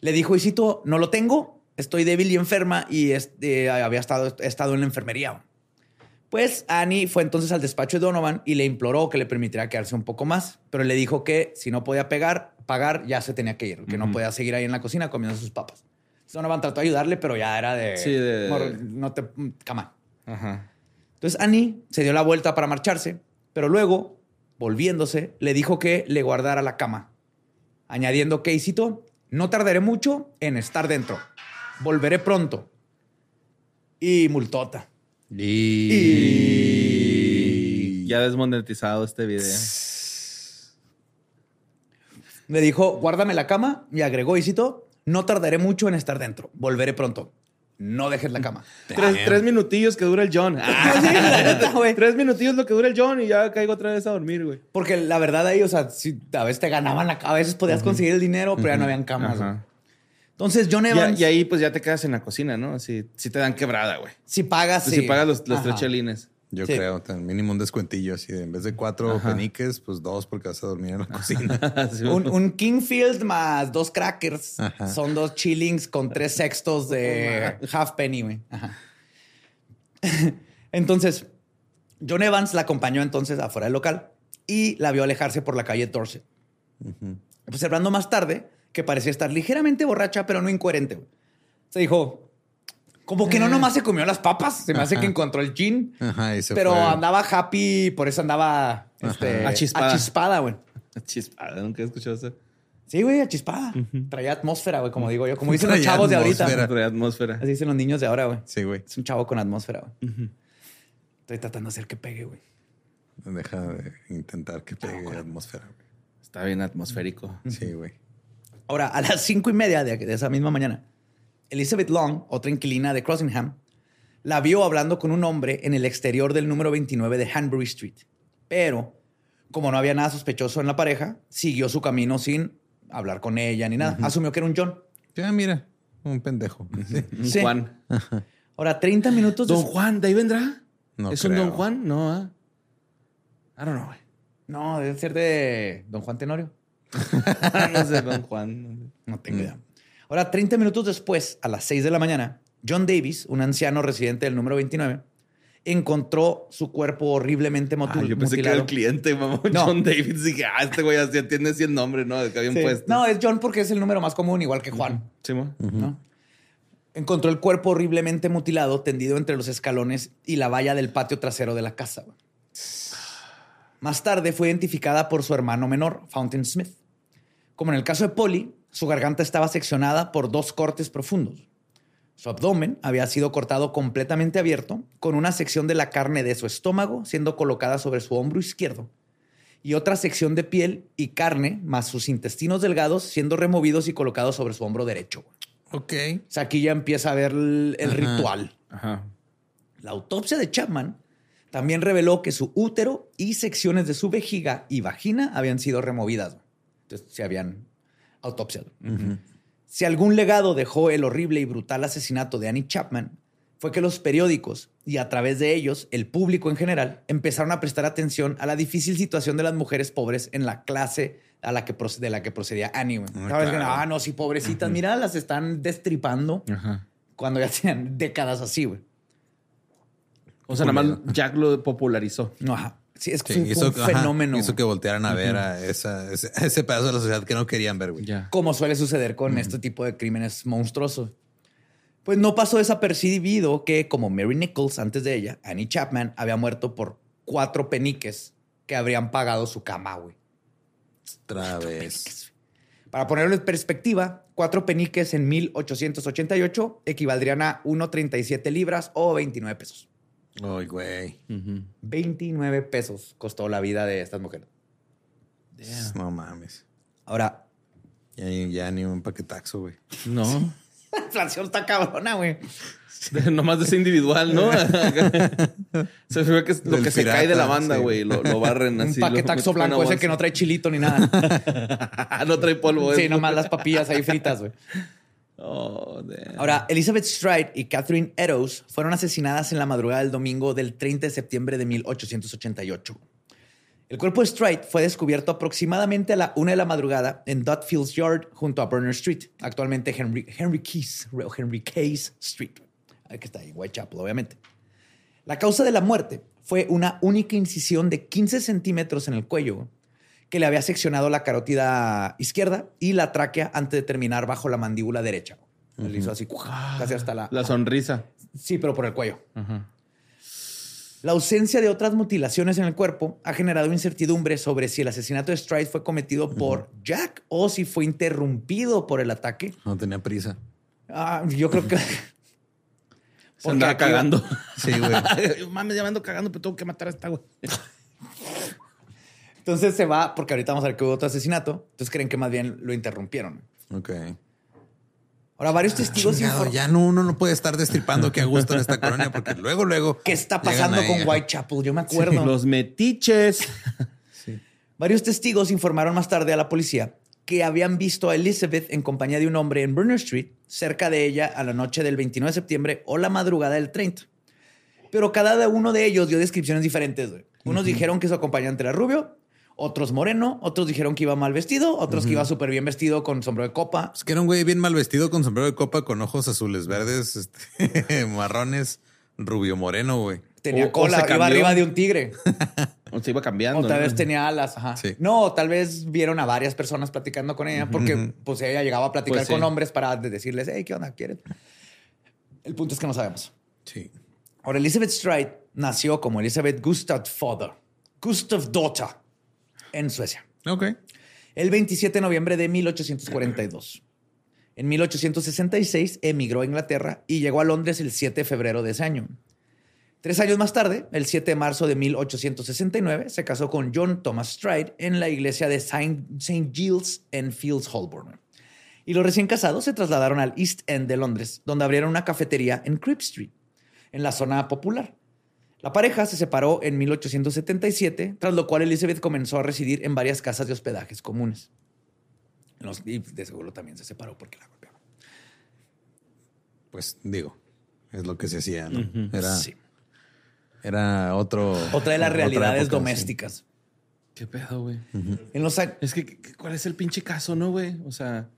Le dijo, Isito, no lo tengo, estoy débil y enferma y este, había estado, he estado en la enfermería. Pues Annie fue entonces al despacho de Donovan y le imploró que le permitiera quedarse un poco más, pero le dijo que si no podía pegar, pagar, ya se tenía que ir, que no podía seguir ahí en la cocina comiendo sus papas. Donovan trató de ayudarle, pero ya era de... Sí, de- "Mor- No te... Cama. Ajá. Entonces Annie se dio la vuelta para marcharse, pero luego, volviéndose, le dijo que le guardara la cama, añadiendo que, y cito, no tardaré mucho en estar dentro. Volveré pronto. y multota. Y ya desmonetizado este video. Le dijo, guárdame la cama y agregó, y cito, no tardaré mucho en estar dentro. Volveré pronto. No dejes la cama. Tres, tres minutillos que dura el John. Sí, la neta, güey. tres minutillos lo que dura el John y ya caigo otra vez a dormir, güey. Porque la verdad ahí, o sea, si a veces te ganaban la cama, a veces podías conseguir el dinero, pero ya no habían camas. Ajá. Entonces, John Evans, y ahí pues ya te quedas en la cocina, ¿no? Así, si te dan quebrada, güey. si pagas, Pues sí. Si pagas los, los tres chelines. Yo Sí. creo, tan mínimo un descuentillo así de en vez de cuatro Ajá. peniques, pues dos porque vas a dormir en la cocina. Sí, Un, un Kingfield más dos crackers Ajá. son dos chillings con tres sextos de half penny, güey. Ajá. Entonces, John Evans la acompañó entonces afuera del local y la vio alejarse por la calle Dorset. Observando más tarde que parecía estar ligeramente borracha, pero no incoherente. güey. Se dijo, como que no nomás se comió las papas, se me hace que encontró el gin, Ajá, y se pero fue. andaba happy, por eso andaba este, Achispada. achispada, güey. Chispada, nunca he escuchado eso. Sí, güey, achispada. Traía atmósfera, güey, como digo yo. Como dicen los Traía chavos de ahorita. atmósfera. Atmósfera. Así dicen los niños de ahora, güey. Sí, güey. Es un chavo con atmósfera, güey. Estoy tratando de hacer que pegue, güey. Deja de intentar que pegue atmósfera. güey. Está bien atmosférico. Sí, güey. Ahora, a las cinco y media de, de esa misma mañana, Elizabeth Long, otra inquilina de Crossingham, la vio hablando con un hombre en el exterior del número 29 de Hanbury Street. Pero, como no había nada sospechoso en la pareja, siguió su camino sin hablar con ella ni nada. Asumió que era un John. Ya, mira, un pendejo. Sí. Un Sí. Juan. Ahora, 30 minutos ¿Don Juan? ¿De ahí vendrá? No ¿Es un. Don Juan? No, ¿ah? I don't know, güey. No, debe ser de Don Juan Tenorio. no sé, Don Juan. No tengo idea. Ahora, 30 minutos después, a las 6 de la mañana, John Davis, un anciano residente del número 29, encontró su cuerpo horriblemente Ah, mutil- yo pensé que era el mutilado. cliente, mamá. No. John Davis. Dije, ah, este güey ya tiene así el nombre, ¿no? De que habían Sí. puesto. No, es John porque es el número más común, igual que Juan. Sí. ¿no? Encontró el cuerpo horriblemente mutilado tendido entre los escalones y la valla del patio trasero de la casa. Más tarde fue identificada por su hermano menor, Fountain Smith. Como en el caso de Polly, su garganta estaba seccionada por dos cortes profundos. Su abdomen había sido cortado completamente abierto, con una sección de la carne de su estómago siendo colocada sobre su hombro izquierdo y otra sección de piel y carne, más sus intestinos delgados, siendo removidos y colocados sobre su hombro derecho. Ok. O sea, aquí ya empieza a ver el, el Ajá. ritual. Ajá. La autopsia de Chapman también reveló que su útero y secciones de su vejiga y vagina habían sido removidas. Entonces, se habían autopsiado. Si algún legado dejó el horrible y brutal asesinato de Annie Chapman, fue que los periódicos y a través de ellos el público en general empezaron a prestar atención a la difícil situación de las mujeres pobres en la clase a la que de la que procedía Annie. Ah, Sabes claro. Ah, no, sí, pobrecitas, mira, las están destripando cuando ya tenían décadas así, güey. O sea, nada más Jack lo popularizó. No, ajá. Sí, es que Sí, fue hizo, un ajá, fenómeno. hizo que voltearan a ver a esa, ese, a ese pedazo de la sociedad que no querían ver, güey. Como suele suceder con este tipo de crímenes monstruosos. Pues no pasó desapercibido que, como Mary Nichols antes de ella, Annie Chapman había muerto por cuatro peniques que habrían pagado su cama, güey. Otra vez. Para ponerlo en perspectiva, cuatro peniques en 1888 equivaldrían a 1.37 libras o 29 pesos. Ay, güey. Ujú. 29 pesos costó la vida de estas mujeres. No mames. Ahora, Ya, ya ni un paquetaxo, güey. No. la inflación está cabrona, güey. De- Nomás de ese individual, ¿no? se ve que es lo Del que se cae de la banda, sí. güey. Lo, lo barren Un así. lo paquetaxo blanco ese que no trae chilito ni nada. no trae polvo. Sí, nomás las papillas ahí fritas, güey. Oh. Ahora, Elizabeth Stride y Catherine Eddowes fueron asesinadas en la madrugada del domingo del 30 de septiembre de 1888. El cuerpo de Stride fue descubierto aproximadamente a la una de la madrugada en Dutfields Yard junto a Burner Street, actualmente Henry, o Henry Case Street, que está ahí, Whitechapel, obviamente. La causa de la muerte fue una única incisión de 15 centímetros en el cuello que le había seccionado la carótida izquierda y la tráquea antes de terminar bajo la mandíbula derecha. Le hizo así, casi hasta la... La sonrisa. Sí, pero por el cuello. La ausencia de otras mutilaciones en el cuerpo ha generado incertidumbre sobre si el asesinato de Stride fue cometido por Jack o si fue interrumpido por el ataque. No tenía prisa. Ah, yo creo que... Se andaba cagando. Sí, güey. Mames, ya me ando cagando, pero tengo que matar a esta, güey. Entonces se va, porque ahorita vamos a ver que hubo otro asesinato. Entonces creen que más bien lo interrumpieron. Ok. Ahora, varios testigos Chingado, ya no, uno no puede estar destripando que a gusto en esta colonia porque luego, luego. ¿Qué está pasando con. Whitechapel? Yo me acuerdo. Los metiches. Varios testigos informaron más tarde a la policía que habían visto a Elizabeth en compañía de un hombre en Burner Street, cerca de ella a la noche del 29 de septiembre o la madrugada del 30. Pero cada uno de ellos dio descripciones diferentes. güey. Unos dijeron que su acompañante era rubio, otros moreno, otros dijeron que iba mal vestido, otros que iba súper bien vestido con sombrero de copa. Es que era un güey bien mal vestido con sombrero de copa, con ojos azules, verdes, este, marrones, rubio moreno, güey. Tenía O- o cola, se iba arriba de un tigre. O se iba cambiando. O tal ¿no? vez tenía alas. Ajá. Sí. No, tal vez vieron a varias personas platicando con ella porque pues ella llegaba a platicar Pues sí. con hombres para de- decirles, hey, ¿qué onda? ¿Quieren? El punto es que no sabemos. Sí. Ahora, Elizabeth Stride nació como Elizabeth Gustav Father, Gustav Daughter, en Suecia, Ok. el 27 de noviembre de 1842. En 1866 emigró a Inglaterra y llegó a Londres el 7 de febrero de ese año. Tres años más tarde, el 7 de marzo de 1869, se casó con John Thomas Stride en la iglesia de Saint, St. Giles en Fields Holborn. Y los recién casados se trasladaron al East End de Londres, donde abrieron una cafetería en Cripp Street, en la zona popular. La pareja se separó en 1877, tras lo cual Elizabeth comenzó a residir en varias casas de hospedajes comunes. Los- y de seguro también se separó porque la golpeaba. Pues digo, es lo que se hacía, ¿no? Era, Sí. era otro. Otra de las realidades época, sí. domésticas. ¿Qué pedo, güey? En los años... Es que, que- ¿cuál es el pinche caso, no, güey? O sea,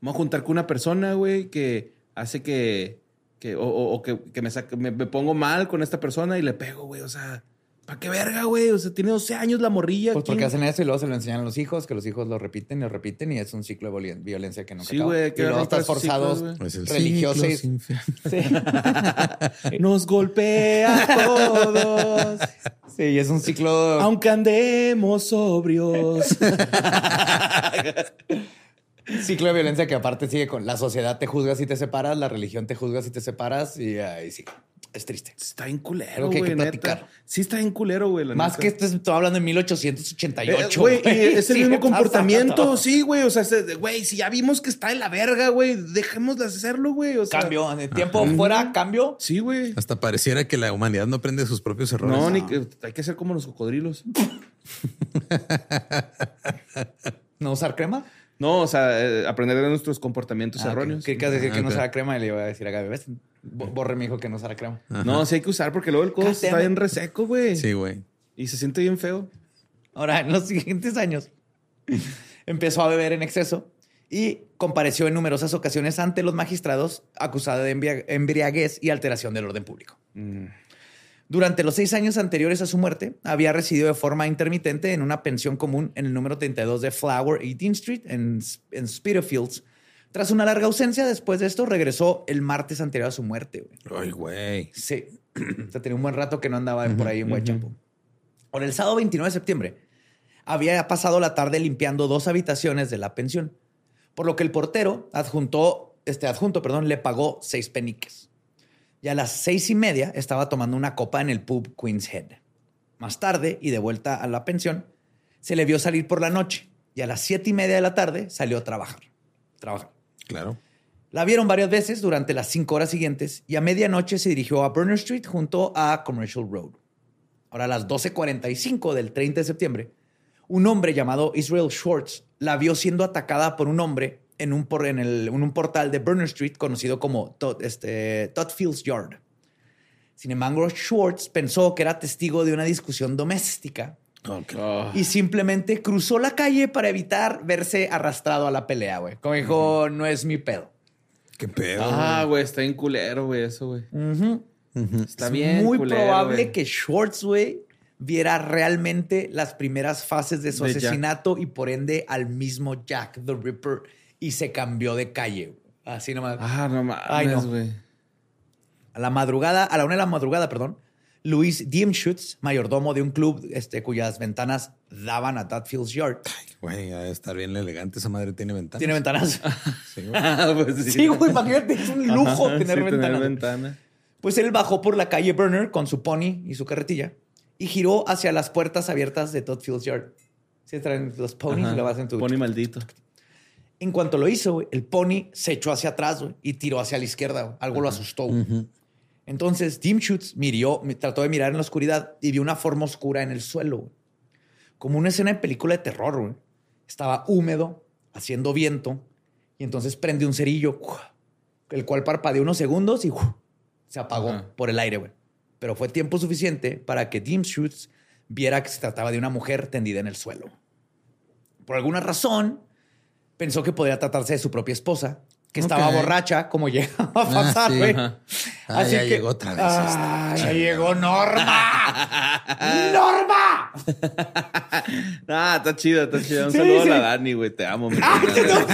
vamos a juntar con una persona, güey, que hace que, que o, o- o que, que me, saque- me, me pongo mal con esta persona y le pego, güey. O sea, ¿para qué verga, güey? O sea, tiene 12 años la morrilla. Pues porque ¿quién? hacen eso y luego se lo enseñan a los hijos, que los hijos lo repiten y lo repiten y es un ciclo de violen- violencia que nunca Sí, acaba. güey, Y que luego romper estás ciclos, forzados el religiosos. Sí. Nos golpea a todos, Sí, y es un ciclo... aunque andemos sobrios. ciclo de violencia que aparte sigue con la sociedad te juzga si te separas, la religión te juzga si te separas y ahí sí. Es triste. Está bien culero, Algo que hay güey, que neta. platicar. Sí está bien culero, güey. la Más neta. que esto estoy hablando en 1888. Eh, Güey, y es el mismo comportamiento, sí, güey. O sea, se- güey, si ya vimos que está en la verga, güey, dejemos de hacerlo, güey. O sea, Cambio, de tiempo fuera, cambio. Sí, güey. Hasta pareciera que la humanidad no aprende sus propios errores. No, ni que hay que ser como los cocodrilos. No usar crema. No, o sea, eh, aprender de nuestros comportamientos Ah, erróneos. ¿Qué decir que no Ok. usara crema? Y le iba a decir a Gaby, ¿ves? Bo- Borre me dijo que no usara crema. No, sí hay que usar porque luego el codo está bien reseco, güey. Sí, güey. Y se siente bien feo. Ahora, en los siguientes años, empezó a beber en exceso y compareció en numerosas ocasiones ante los magistrados acusada de embria- embriaguez y alteración del orden público. Durante los seis años anteriores a su muerte, había residido de forma intermitente en una pensión común en el número 32 de Flower y Dean Street, en, en Spitalfields. Tras una larga ausencia, después de esto, regresó el martes anterior a su muerte. güey. Ay, güey. Sí. o sea, tenía un buen rato que no andaba por ahí en Whitechapel. Ahora, el sábado 29 de septiembre, había pasado la tarde limpiando dos habitaciones de la pensión, por lo que el portero adjuntó, este adjunto, perdón, le pagó seis peniques. Y a las seis y media estaba tomando una copa en el pub Queen's Head. Más tarde, y de vuelta a la pensión, se le vio salir por la noche y a las siete y media de la tarde salió a trabajar. Trabajar. Claro. La vieron varias veces durante las cinco horas siguientes y a medianoche se dirigió a Burner Street junto a Commercial Road. Ahora, a las 12.45 del 30 de septiembre, un hombre llamado Israel Schwartz la vio siendo atacada por un hombre en un, por- en el- en un portal de Burner Street conocido como Todd, este, Todd Fields Yard. Sin embargo, Schwartz pensó que era testigo de una discusión doméstica Ok. Ah. y simplemente cruzó la calle para evitar verse arrastrado a la pelea, güey. Como dijo, no es mi pedo. Qué pedo. Ah, güey, está bien culero, güey, eso, güey. Ujú. Está Es bien muy culero, probable güey. que Schwartz, güey, viera realmente las primeras fases de su De Jack. asesinato y por ende al mismo Jack the Ripper y se cambió de calle. güey. Así nomás. Ah, no Ay, no. güey. A la madrugada, a la una de la madrugada, perdón, Luis Diemschutz, mayordomo de un club este, cuyas ventanas daban a Dudfields Yard. Güey, ha de estar bien elegante. Esa madre tiene ventanas. Tiene ventanas. Sí, güey. Ah, pues sí, güey, imagínate, es un lujo Ajá, tener sí, ventanas. ventana. Pues él bajó por la calle Burner con su pony y su carretilla y giró hacia las puertas abiertas de Todd Fields Yard. Se traen los ponies Ajá. y lo hacen tu. Pony maldito. En cuanto lo hizo, el pony se echó hacia atrás y tiró hacia la izquierda. Algo lo asustó. Entonces, Dim Schutz miró, mi- trató de mirar en la oscuridad y vio una forma oscura en el suelo. Como una escena de película de terror. Estaba húmedo, haciendo viento, y entonces prendió un cerillo, el cual parpadeó unos segundos y se apagó por el aire. Pero fue tiempo suficiente para que Dim Schutz viera que se trataba de una mujer tendida en el suelo. Por alguna razón, pensó que podría tratarse de su propia esposa, que estaba borracha, como llegaba a Ah, pasar, güey. Ah, ya llegó otra vez Ah, ya llegó Norma. ¡Norma! Ah, está chido, está chido. Un Sí, saludo sí. a la Dani, güey. Te amo. mi Ah, reina.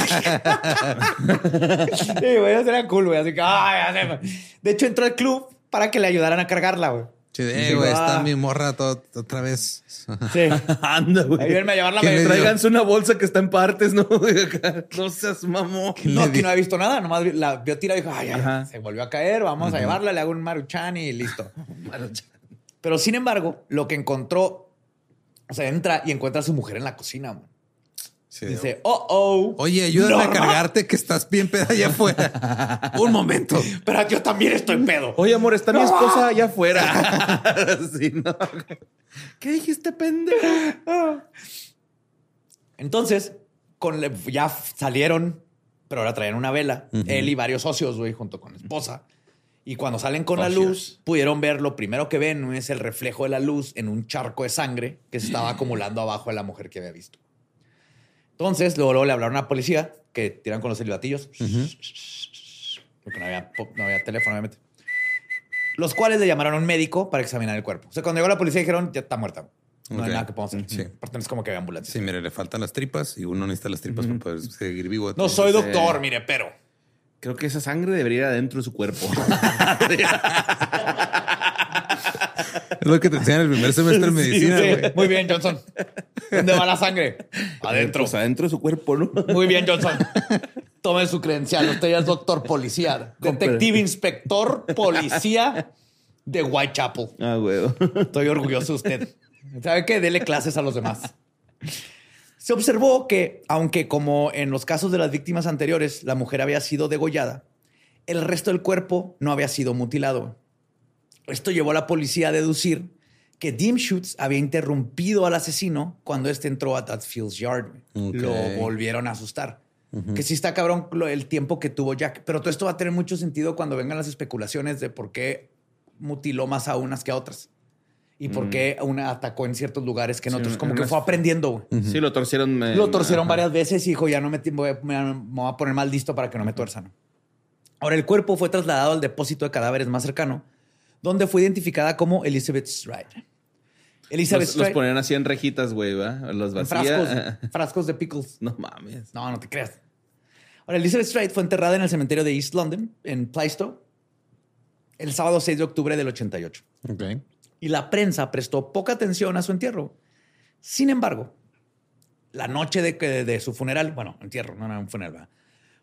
Sí, güey, eso era cool, güey. Así que, ay. De hecho, entró al club para que le ayudaran a cargarla, güey. Sí, eh, güey, ah. está mi morra otra vez. Sí. Anda, güey. Ayúdenme a llevarla. Tráiganse una bolsa que está en partes, ¿no? No seas mamón. No, aquí no había visto nada. Nomás vi- la vio tirada y dijo, ay, ay, se volvió a caer. Vamos a llevarla, le hago un maruchan y listo. Pero sin embargo, lo que encontró, o sea, entra y encuentra a su mujer en la cocina. güey. Sí, Dice, oh, oh. Oye, ayúdame a cargarte que estás bien peda allá afuera. Un momento. Pero yo también estoy pedo. Oye, amor, está mi esposa allá afuera. Sí, no. ¿Qué dijiste, pendejo? Entonces, con le- ya salieron, pero ahora traían una vela. Él y varios socios, güey, junto con la esposa. Y cuando salen con la luz, pudieron ver lo primero que ven es el reflejo de la luz en un charco de sangre que se estaba acumulando abajo de la mujer que había visto. Entonces, luego, luego le hablaron a la policía que tiran con los silbatillos. Porque no había, no había teléfono, obviamente. Los cuales le llamaron a un médico para examinar el cuerpo. O sea, cuando llegó la policía dijeron, ya está muerta. No hay nada que podamos hacer. Sí. Aparte, no es como que había ambulancia. Sí, mire, le faltan las tripas y uno necesita las tripas para poder seguir vivo. No soy Sí. doctor, mire, pero. Creo que esa sangre debería ir adentro de su cuerpo. Es lo que te enseñan en el primer semestre de medicina, Sí, güey. Muy bien, Johnson. ¿Dónde va la sangre? Adentro. Pues adentro de su cuerpo, ¿no? Muy bien, Johnson. Tome su credencial. Usted ya es doctor policía. Detective inspector policía de Whitechapel. Ah, güey. Estoy orgulloso de usted. ¿Sabe qué? Dele clases a los demás. Se observó que, aunque como en los casos de las víctimas anteriores, la mujer había sido degollada, el resto del cuerpo no había sido mutilado. Esto llevó a la policía a deducir que Dim Schutz había interrumpido al asesino cuando este entró a Tatfield's Yard. Lo volvieron a asustar. Que sí está cabrón el tiempo que tuvo Jack. Pero todo esto va a tener mucho sentido cuando vengan las especulaciones de por qué mutiló más a unas que a otras. Y por qué una atacó en ciertos lugares que en Sí, otros. en Como que unas- fue aprendiendo. Sí, lo torcieron. Lo torcieron ajá. varias veces y dijo, ya no me, voy a, me voy a poner mal listo para que no me tuerzan. Ahora, el cuerpo fue trasladado al depósito de cadáveres más cercano, donde fue identificada como Elizabeth Stride. Elizabeth Los, los ponían así en rejitas, güey, ¿va? Los vacía. frascos, frascos de pickles. No mames. No, no te creas. Ahora, Elizabeth Stride fue enterrada en el cementerio de East London, en Plaistow, el sábado 6 de octubre del 88 Ok. y la prensa prestó poca atención a su entierro. Sin embargo, la noche de, de su funeral, bueno, entierro, no era un funeral, ¿verdad?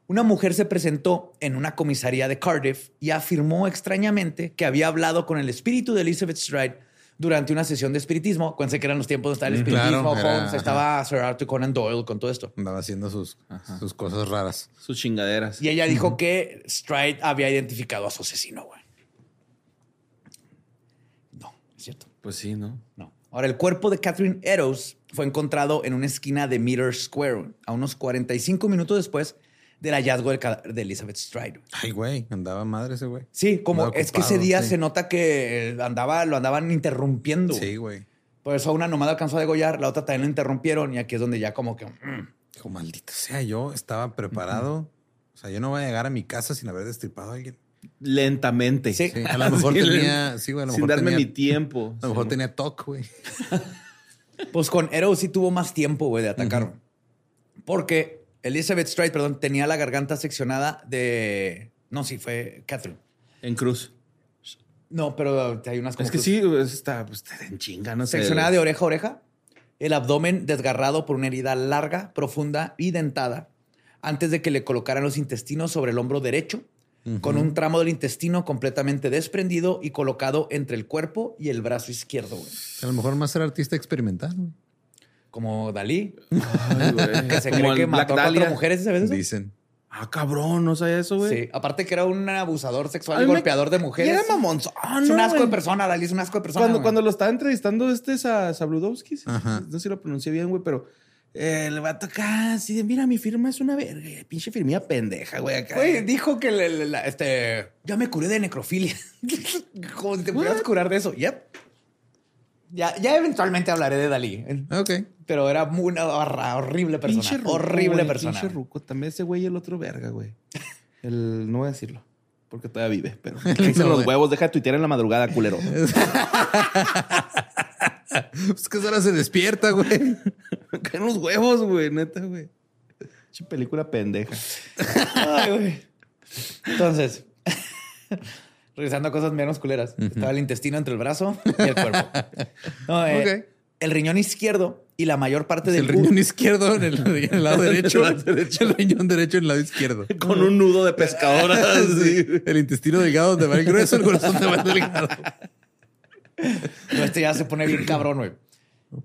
Una mujer se presentó en una comisaría de Cardiff y afirmó extrañamente que había hablado con el espíritu de Elizabeth Stride durante una sesión de espiritismo. Acuérdense que eran los tiempos donde estaba el Mm, claro, espiritismo, era, Holmes, ajá. estaba Sir Arthur Conan Doyle con todo esto. Andaba haciendo sus, sus cosas raras. Sus chingaderas. Y ella dijo que Stride había identificado a su asesino, güey. No, es cierto. Pues sí, ¿no? No. Ahora, el cuerpo de Catherine Eddowes fue encontrado en una esquina de Meter Square, a unos 45 minutos después del hallazgo del cadáver de Elizabeth Stride. Ay, güey, andaba madre ese güey. Sí, como Andaba es que ese día sí. se nota que andaba, lo andaban interrumpiendo. Sí, güey. Por eso una nomás alcanzó a degollar, la otra también lo interrumpieron y aquí es donde ya como que... mm, Dijo, maldito sea, yo estaba preparado. O sea, yo no voy a llegar a mi casa sin haber destripado a alguien. Lentamente. Sí. Sí, a lo mejor Sí, tenía, sí, güey, a lo Sin mejor darme tenía, mi tiempo. a lo mejor Sí. tenía TOC, güey. Pues con Eddowes sí tuvo más tiempo, güey, de atacar. Porque Elizabeth Stride, perdón, tenía la garganta seccionada de... No, sí, fue Catherine. En cruz. No, pero hay unas como Es que cruz- sí, pues, está, pues, está en chinga, no sé. seccionada de oreja a oreja, el abdomen desgarrado por una herida larga, profunda y dentada, antes de que le colocaran los intestinos sobre el hombro derecho, con un tramo del intestino completamente desprendido y colocado entre el cuerpo y el brazo izquierdo, güey. A lo mejor más ser artista experimental. güey. Como Dalí, Ay, güey. que se cree que Black mató a cuatro Dahlia. mujeres, ¿sabes eso? Dicen. Ah, cabrón, no sabía eso, güey. Sí, aparte que era un abusador sexual A y me- golpeador de Y mujeres. era mamonzón. es un asco de persona, Dalí es un asco de persona. Cuando, güey. cuando lo estaba entrevistando este Sa- Sabludowski, Ajá. no sé si lo pronuncié bien, güey, pero eh, le va a tocar así de, mira, mi firma es una verga, pinche firmilla pendeja, güey, acá. Güey, dijo que le- le- la- este, ya me curé de necrofilia. Como si te pudieras curar de eso. Yep. Ya, ya eventualmente hablaré de Dalí. Ok. Pero era muy una horra- horrible persona. Pinche ruco, horrible güey, persona. Pinche ruco. También ese güey y el otro verga, güey. El, no voy a decirlo, porque todavía vive, pero dicen los huevos, deja de tuitear en la madrugada, culero. Es que ahora se despierta, güey. Caen los huevos, güey, neta, güey. Pinche película pendeja. Ay, güey. Entonces, regresando a cosas menos culeras. Estaba el intestino entre el brazo y el cuerpo. No, eh, Ok. El riñón izquierdo y la mayor parte del el riñón izquierdo en el, en el lado derecho. El derecho. El riñón derecho en el lado izquierdo. Con un nudo de pescadora. Sí. El intestino delgado donde va el grueso, el corazón donde va el delgado. No, este ya se pone bien cabrón, güey.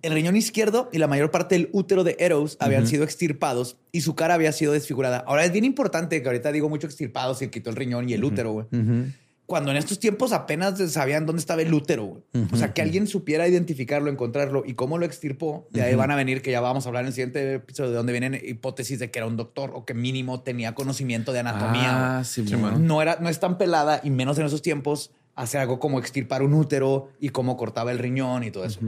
El riñón izquierdo y la mayor parte del útero de Eros habían sido extirpados y su cara había sido desfigurada. Ahora es bien importante que ahorita digo mucho extirpados y quitó el riñón y el útero, güey. Cuando en estos tiempos apenas sabían dónde estaba el útero, güey. O sea, que alguien supiera identificarlo, encontrarlo y cómo lo extirpó. De ahí van a venir, que ya vamos a hablar en el siguiente episodio, de donde vienen hipótesis de que era un doctor o que mínimo tenía conocimiento de anatomía. Ah, sí, no era, no es tan pelada y menos en esos tiempos hacer algo como extirpar un útero y cómo cortaba el riñón y todo eso.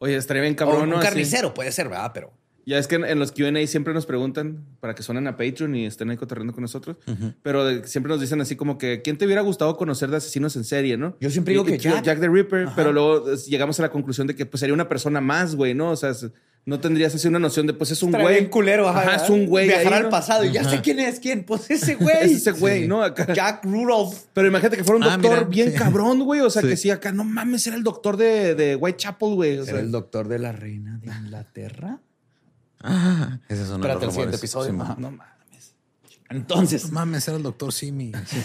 Oye, estaría bien O cabrón, un ¿no? Así. carnicero puede ser, ¿verdad? Pero Ya es que en, en los QA siempre nos preguntan para que suenen a Patreon y estén ahí cotorreando con nosotros. Pero de- siempre nos dicen así como que, ¿quién te hubiera gustado conocer de asesinos en serie, no? Yo siempre digo Y- que Jack. Jack the Ripper, pero luego llegamos a la conclusión de que pues sería una persona más, güey, ¿no? O sea, no tendrías así una noción de, pues es un güey. culero, ajá, Ajá, es un güey. Viajar ahí, al ¿no? pasado y ya sé quién es quién. Pues ese güey. Es ese güey, ¿no? Acá. Jack Rudolph. Pero imagínate que fuera un Ah, doctor mira, bien sí. cabrón, güey. O sea, Sí. que sí, acá, no mames, era el doctor de, de Whitechapel, güey. O sea, ¿Era el doctor de la reina de Inglaterra? Ah, esos son Espérate los el siguiente episodio. Ajá. no mames. Entonces, No mames, era el doctor Simi. Sí.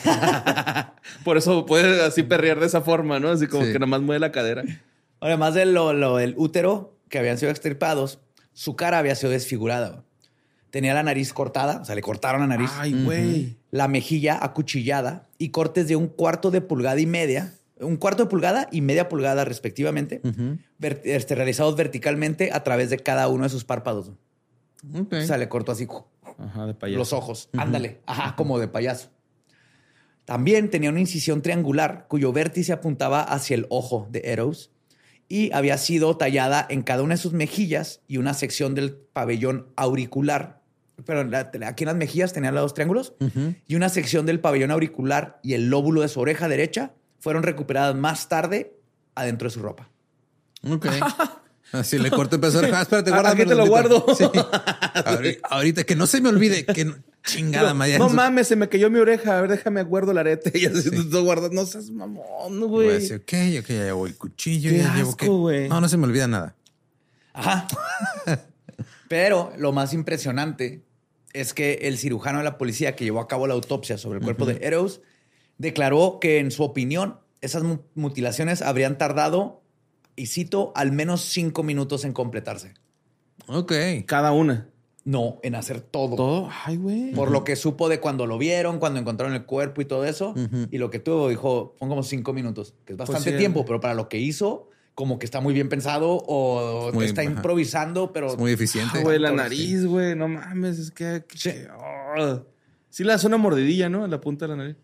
Por eso puede así perrear de esa forma, ¿no? Así como Sí. que nada más mueve la cadera. además de lo, lo del útero que habían sido extirpados, su cara había sido desfigurada. Tenía la nariz cortada, o sea, le cortaron la nariz. Ay, güey. la mejilla acuchillada y cortes de un cuarto de pulgada y media, un cuarto de pulgada y media pulgada respectivamente, ver- este, realizados verticalmente a través de cada uno de sus párpados. Ok. O sea, le cortó así Ajá, de payaso. los ojos. Ándale, ajá, como de payaso. También tenía una incisión triangular cuyo vértice apuntaba hacia el ojo de Eros y había sido tallada en cada una de sus mejillas y una sección del pabellón auricular. Pero aquí en las mejillas tenía los dos triángulos y una sección del pabellón auricular y el lóbulo de su oreja derecha fueron recuperadas más tarde adentro de su ropa. Ok. Así le corto el peso. Ah, espérate, guárdame aquí te lo guardo. Sí. Ahorita, ahorita, que no se me olvide que no- chingada madre. No mames, se me cayó mi oreja. A ver, déjame acuerdo el arete. Y así tú guardas. No seas mamón, Voy a güey. decir, ok, ok, ya llevo el cuchillo. Qué ya llevo que- güey. No, no se me olvida nada. Ajá. Pero lo más impresionante es que el cirujano de la policía que llevó a cabo la autopsia sobre el cuerpo de Eros declaró que, en su opinión, esas mu- mutilaciones habrían tardado, y cito, al menos cinco minutos en completarse. Ok. Cada una. No, en hacer todo. Todo. Ay, güey. Por lo que supo de cuando lo vieron, cuando encontraron el cuerpo y todo eso. Y lo que tuvo, dijo, son como cinco minutos, que es bastante sí. tiempo, pero para lo que hizo, como que está muy bien pensado o Muy- está ajá. improvisando, pero... Es muy eficiente. Ah, güey, la Sí. nariz, güey. No mames, es que. que- oh. Sí, le hace una mordidilla, ¿no? En la punta de la nariz.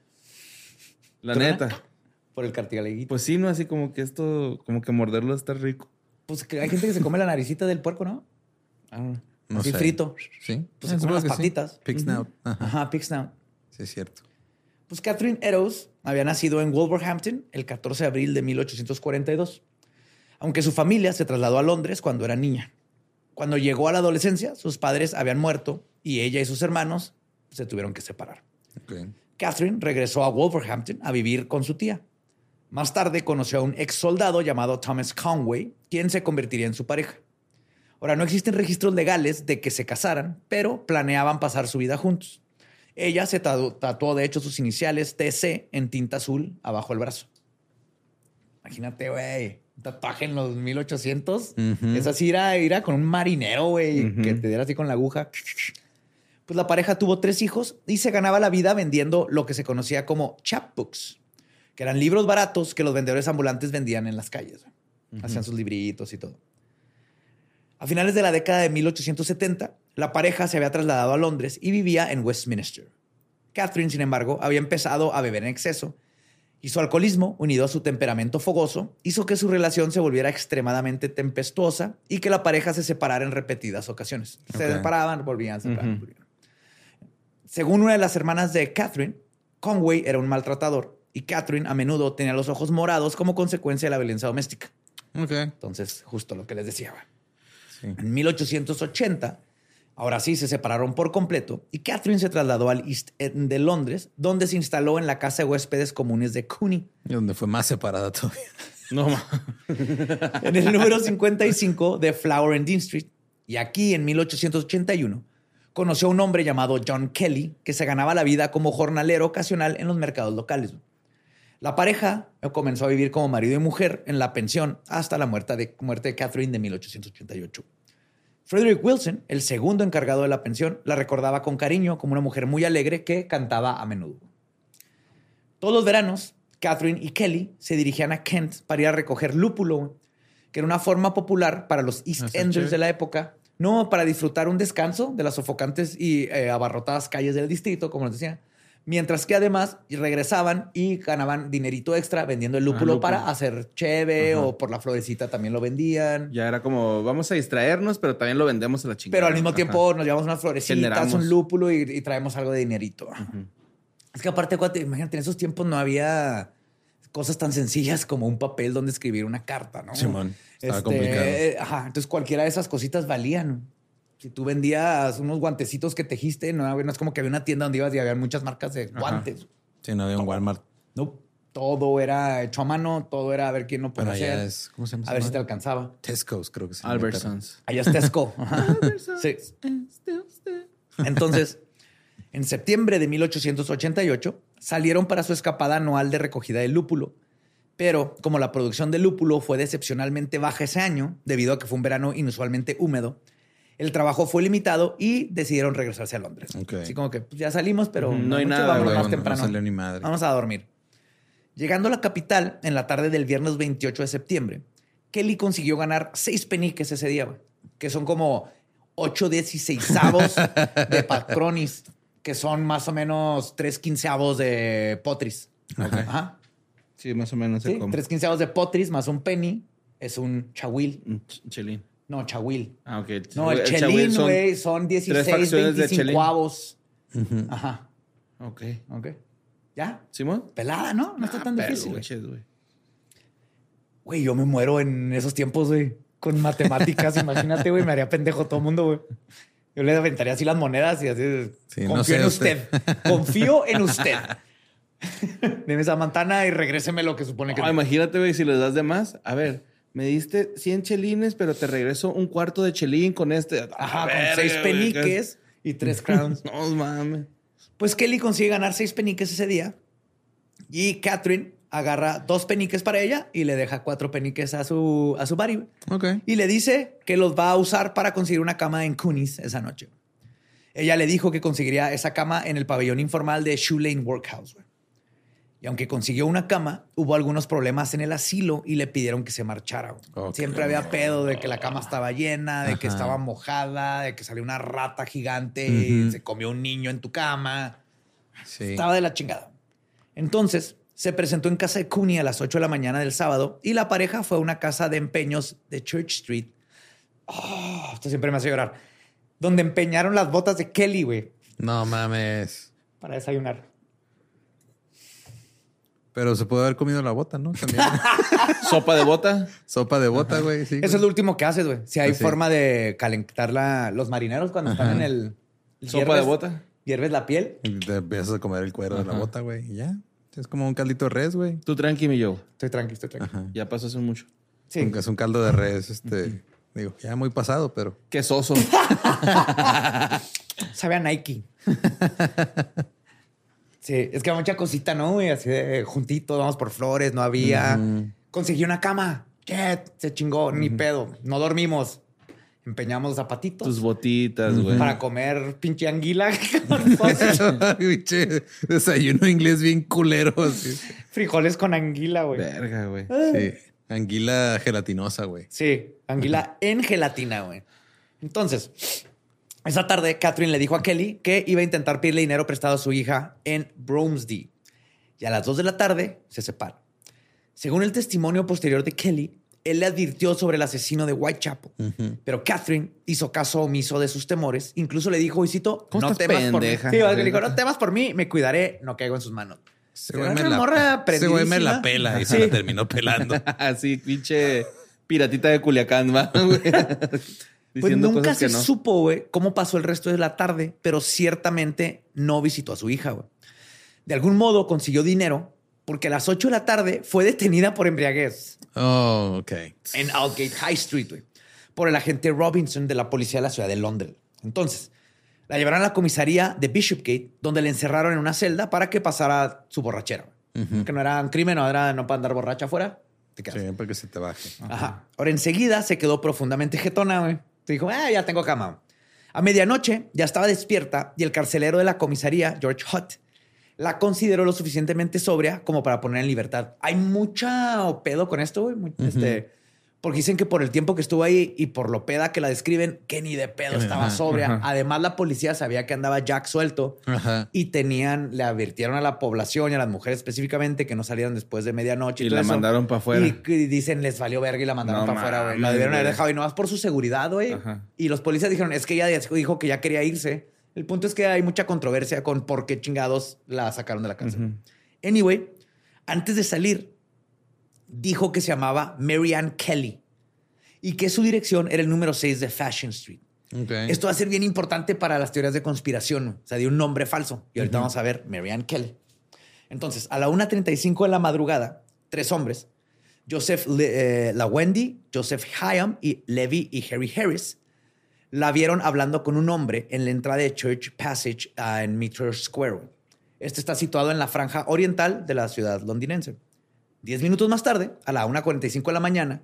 La ¿Truena? neta. Por el cartílago. Pues sí, ¿no? Así como que esto, como que morderlo está rico. Pues que hay gente que se come la naricita del puerco, ¿no? Ah, No Así sé. frito. Sí. Pues se Ah, comen las que sí. patitas. Pig snout. Ajá. Ajá, pig snout. Sí, es cierto. Pues Catherine Eddowes había nacido en Wolverhampton el 14 de abril de 1842, aunque su familia se trasladó a Londres cuando era niña. Cuando llegó a la adolescencia, sus padres habían muerto y ella y sus hermanos se tuvieron que separar. Ok. Catherine regresó a Wolverhampton a vivir con su tía. Más tarde conoció a un ex soldado llamado Thomas Conway, quien se convertiría en su pareja. Ahora, no existen registros legales de que se casaran, pero planeaban pasar su vida juntos. Ella se tatu- tatuó, de hecho, sus iniciales TC en tinta azul abajo del brazo. Imagínate, güey, un tatuaje en los 1800. Ujú. Es así, ir a, ir a con un marinero, güey, que te diera así con la aguja. Pues la pareja tuvo tres hijos y se ganaba la vida vendiendo lo que se conocía como chapbooks, que eran libros baratos que los vendedores ambulantes vendían en las calles. Hacían sus libritos y todo. A finales de la década de 1870, la pareja se había trasladado a Londres y vivía en Westminster. Catherine, sin embargo, había empezado a beber en exceso y su alcoholismo, unido a su temperamento fogoso, hizo que su relación se volviera extremadamente tempestuosa y que la pareja se separara en repetidas ocasiones. Se separaban, volvían, se separaban, volvían. Según una de las hermanas de Catherine, Conway era un maltratador y Catherine a menudo tenía los ojos morados como consecuencia de la violencia doméstica. Ok. Entonces, justo lo que les decía. Sí. En 1880, ahora sí, se separaron por completo y Catherine se trasladó al East End de Londres, donde se instaló en la casa de huéspedes comunes de Cooney, Y donde fue más separada todavía. No, en el número 55 de Flower and Dean Street. Y aquí, en 1881, conoció a un hombre llamado John Kelly, que se ganaba la vida como jornalero ocasional en los mercados locales. La pareja comenzó a vivir como marido y mujer en la pensión hasta la muerte de, muerte de Catherine de 1888. Frederick Wilson, el segundo encargado de la pensión, la recordaba con cariño como una mujer muy alegre que cantaba a menudo. Todos los veranos, Catherine y Kelly se dirigían a Kent para ir a recoger lúpulo, que era una forma popular para los East Ah, está Enders de la época, no para disfrutar un descanso de las sofocantes y eh, abarrotadas calles del distrito, como les decía, mientras que además regresaban y ganaban dinerito extra vendiendo el lúpulo, lúpulo. para hacer cheve Ajá. o por la florecita también lo vendían. Ya era como, vamos a distraernos, pero también lo vendemos a la chingada. Pero al mismo Ajá. tiempo nos llevamos unas florecitas, Generamos. un lúpulo y, y traemos algo de dinerito. Es que aparte, imagínate, en esos tiempos no había cosas tan sencillas como un papel donde escribir una carta, ¿no? Simón, estaba Este, complicado. Ajá, entonces cualquiera de esas cositas valían. Si tú vendías unos guantecitos que tejiste, no, no es como que había una tienda donde ibas y había muchas marcas de guantes. Sí, no había un Walmart. No, todo era hecho a mano, todo era a ver quién no allá hacer. es, ¿cómo se llama? A ver si te alcanzaba. Tesco's, creo que se Albertsons. Allá es Tesco. Ajá. Sí. Entonces, en septiembre de 1888 salieron para su escapada anual de recogida de lúpulo. Pero como la producción de lúpulo fue decepcionalmente baja ese año, debido a que fue un verano inusualmente húmedo, el trabajo fue limitado y decidieron regresarse a Londres. Así como que pues, ya salimos, pero no hay mucho, nada, Luego más no- temprano. No salió ni madre. Vamos a dormir. Llegando a la capital en la tarde del viernes 28 de septiembre, Kelly consiguió ganar seis peniques ese día, que son como ocho dieciséisavos de patronis, que son más o menos tres quinceavos de potris. Ajá. Sí, más o menos. Sí, tres quinceavos de potris más un penny es un chahuil. Un ch- chelín. No, chahuil. Ah, ok. No, el, chelín, son- güey, son 16, facciones de 25 avos. Ujú. Ajá. Ok. Ok. ¿Ya? ¿Simón? Pelada, ¿no? No está tan Ah, difícil. güey. peluches, güey. Güey, yo me muero en esos tiempos, güey. Con matemáticas, imagínate, güey, me haría pendejo todo el mundo, güey. Yo le aventaría así las monedas y así. Sí, confío no sé en usted. usted. Confío en usted. Deme esa mantana y regréseme lo que supone que. Ah, imagínate, güey, si les das de más. A ver, me diste 100 chelines, pero te regreso un cuarto de chelín con este. Ajá, A con ver, seis peniques y tres crowns. No mames. Pues Kelly consigue ganar seis peniques ese día. Y Catherine agarra dos peniques para ella y le deja cuatro peniques a su, a su buddy. güey. Ok. y le dice que los va a usar para conseguir una cama en Coonies esa noche. Ella le dijo que conseguiría esa cama en el pabellón informal de Shoe Lane Workhouse. Y aunque consiguió una cama, hubo algunos problemas en el asilo y le pidieron que se marchara. Siempre había pedo de que la cama estaba llena, de que estaba mojada, de que salió una rata gigante y se comió un niño en tu cama. Sí. Estaba de la chingada. Entonces, se presentó en casa de Cooney a las 8 de la mañana del sábado y la pareja fue a una casa de empeños de Church Street. Oh, esto siempre me hace llorar. Donde empeñaron las botas de Kelly, güey, No mames. para desayunar. Pero se puede haber comido la bota, ¿no? También. Sopa de bota. Sopa de bota, güey. Sí. Eso es lo último que haces, güey. Si hay Pues sí. forma de calentar la- los marineros cuando están en el... Sopa de bota. Hierves la piel. Y te empiezas a comer el cuero de la bota, güey. Y ya. Es como un caldito de res, güey. Tú tranqui, mi yo. Estoy tranqui, estoy tranqui. Ajá. Ya pasó hace mucho. Sí. Es un caldo de res, este. Digo, ya muy pasado, pero. Qué soso. Sabe a Nike. sí, es que mucha cosita, ¿no? güey? Así de juntito, vamos por flores, no había. Conseguí una cama. Jet, se chingó, ni pedo. No dormimos. Empeñamos zapatitos. Tus botitas, güey. Para comer pinche anguila. Pinche Desayuno inglés bien culero. así. Frijoles con anguila, güey. Verga, güey. Sí. Anguila gelatinosa, güey. Sí, anguila en gelatina, güey. Entonces, esa tarde, Catherine le dijo a Kelly que iba a intentar pedirle dinero prestado a su hija en Bromsdy. Y a las 2 de la tarde se separan. Según el testimonio posterior de Kelly, él le advirtió sobre el asesino de Whitechapel. Pero Catherine hizo caso omiso de sus temores. Incluso le dijo, Isito, ¿Cómo no temas por mí. pendeja? Sí, le dijo, no temas por mí, me cuidaré, no caigo en sus manos. Pero güey me me la pela y Sí. se la terminó pelando. Así, pinche piratita de Culiacán, va. Pues nunca se no. supo, güey, cómo pasó el resto de la tarde, pero ciertamente no visitó a su hija, güey. De algún modo consiguió dinero porque a las 8 de la tarde fue detenida por embriaguez Oh, ok. en Aldgate High Street, güey, por el agente Robinson de la policía de la ciudad de Londres. Entonces, la llevaron a la comisaría de Bishopgate, donde le encerraron en una celda para que pasara su borrachera. Que no era un crimen, no era no para andar borracha afuera. Te quedas. Sí, para que se te baje. Ajá. Ahora enseguida se quedó profundamente jetona, güey. Se dijo, ah, ya tengo cama. A medianoche ya estaba despierta y el carcelero de la comisaría, George Hutt, la consideró lo suficientemente sobria como para poner en libertad. Hay mucha pedo con esto, güey. Este, porque dicen que por el tiempo que estuvo ahí y por lo peda que la describen, que ni de pedo estaba sobria. Además, la policía sabía que andaba Jack suelto y tenían, le advirtieron a la población y a las mujeres específicamente que no salieran después de medianoche. Y todo la eso. mandaron pa' afuera. Y, y dicen, les valió verga y la mandaron No para afuera, güey. La debieron haber dejado y nomás por su seguridad, güey. Y los policías dijeron, es que ella dijo que ya quería irse. El punto es que hay mucha controversia con por qué chingados la sacaron de la cárcel. Anyway, antes de salir, dijo que se llamaba Mary Ann Kelly y que su dirección era el número 6 de Fashion Street. Esto va a ser bien importante para las teorías de conspiración. O sea, dio un nombre falso. Y ahorita vamos a ver Marianne Kelly. Entonces, a la 1.35 de la madrugada, tres hombres, Joseph Le- eh, La Wendy, Joseph Hyam y Levi y Harry Harris, la vieron hablando con un hombre en la entrada de Church Passage ah, en Meter Square. Este está situado en la franja oriental de la ciudad londinense. Diez minutos más tarde, a la 1.45 de la mañana,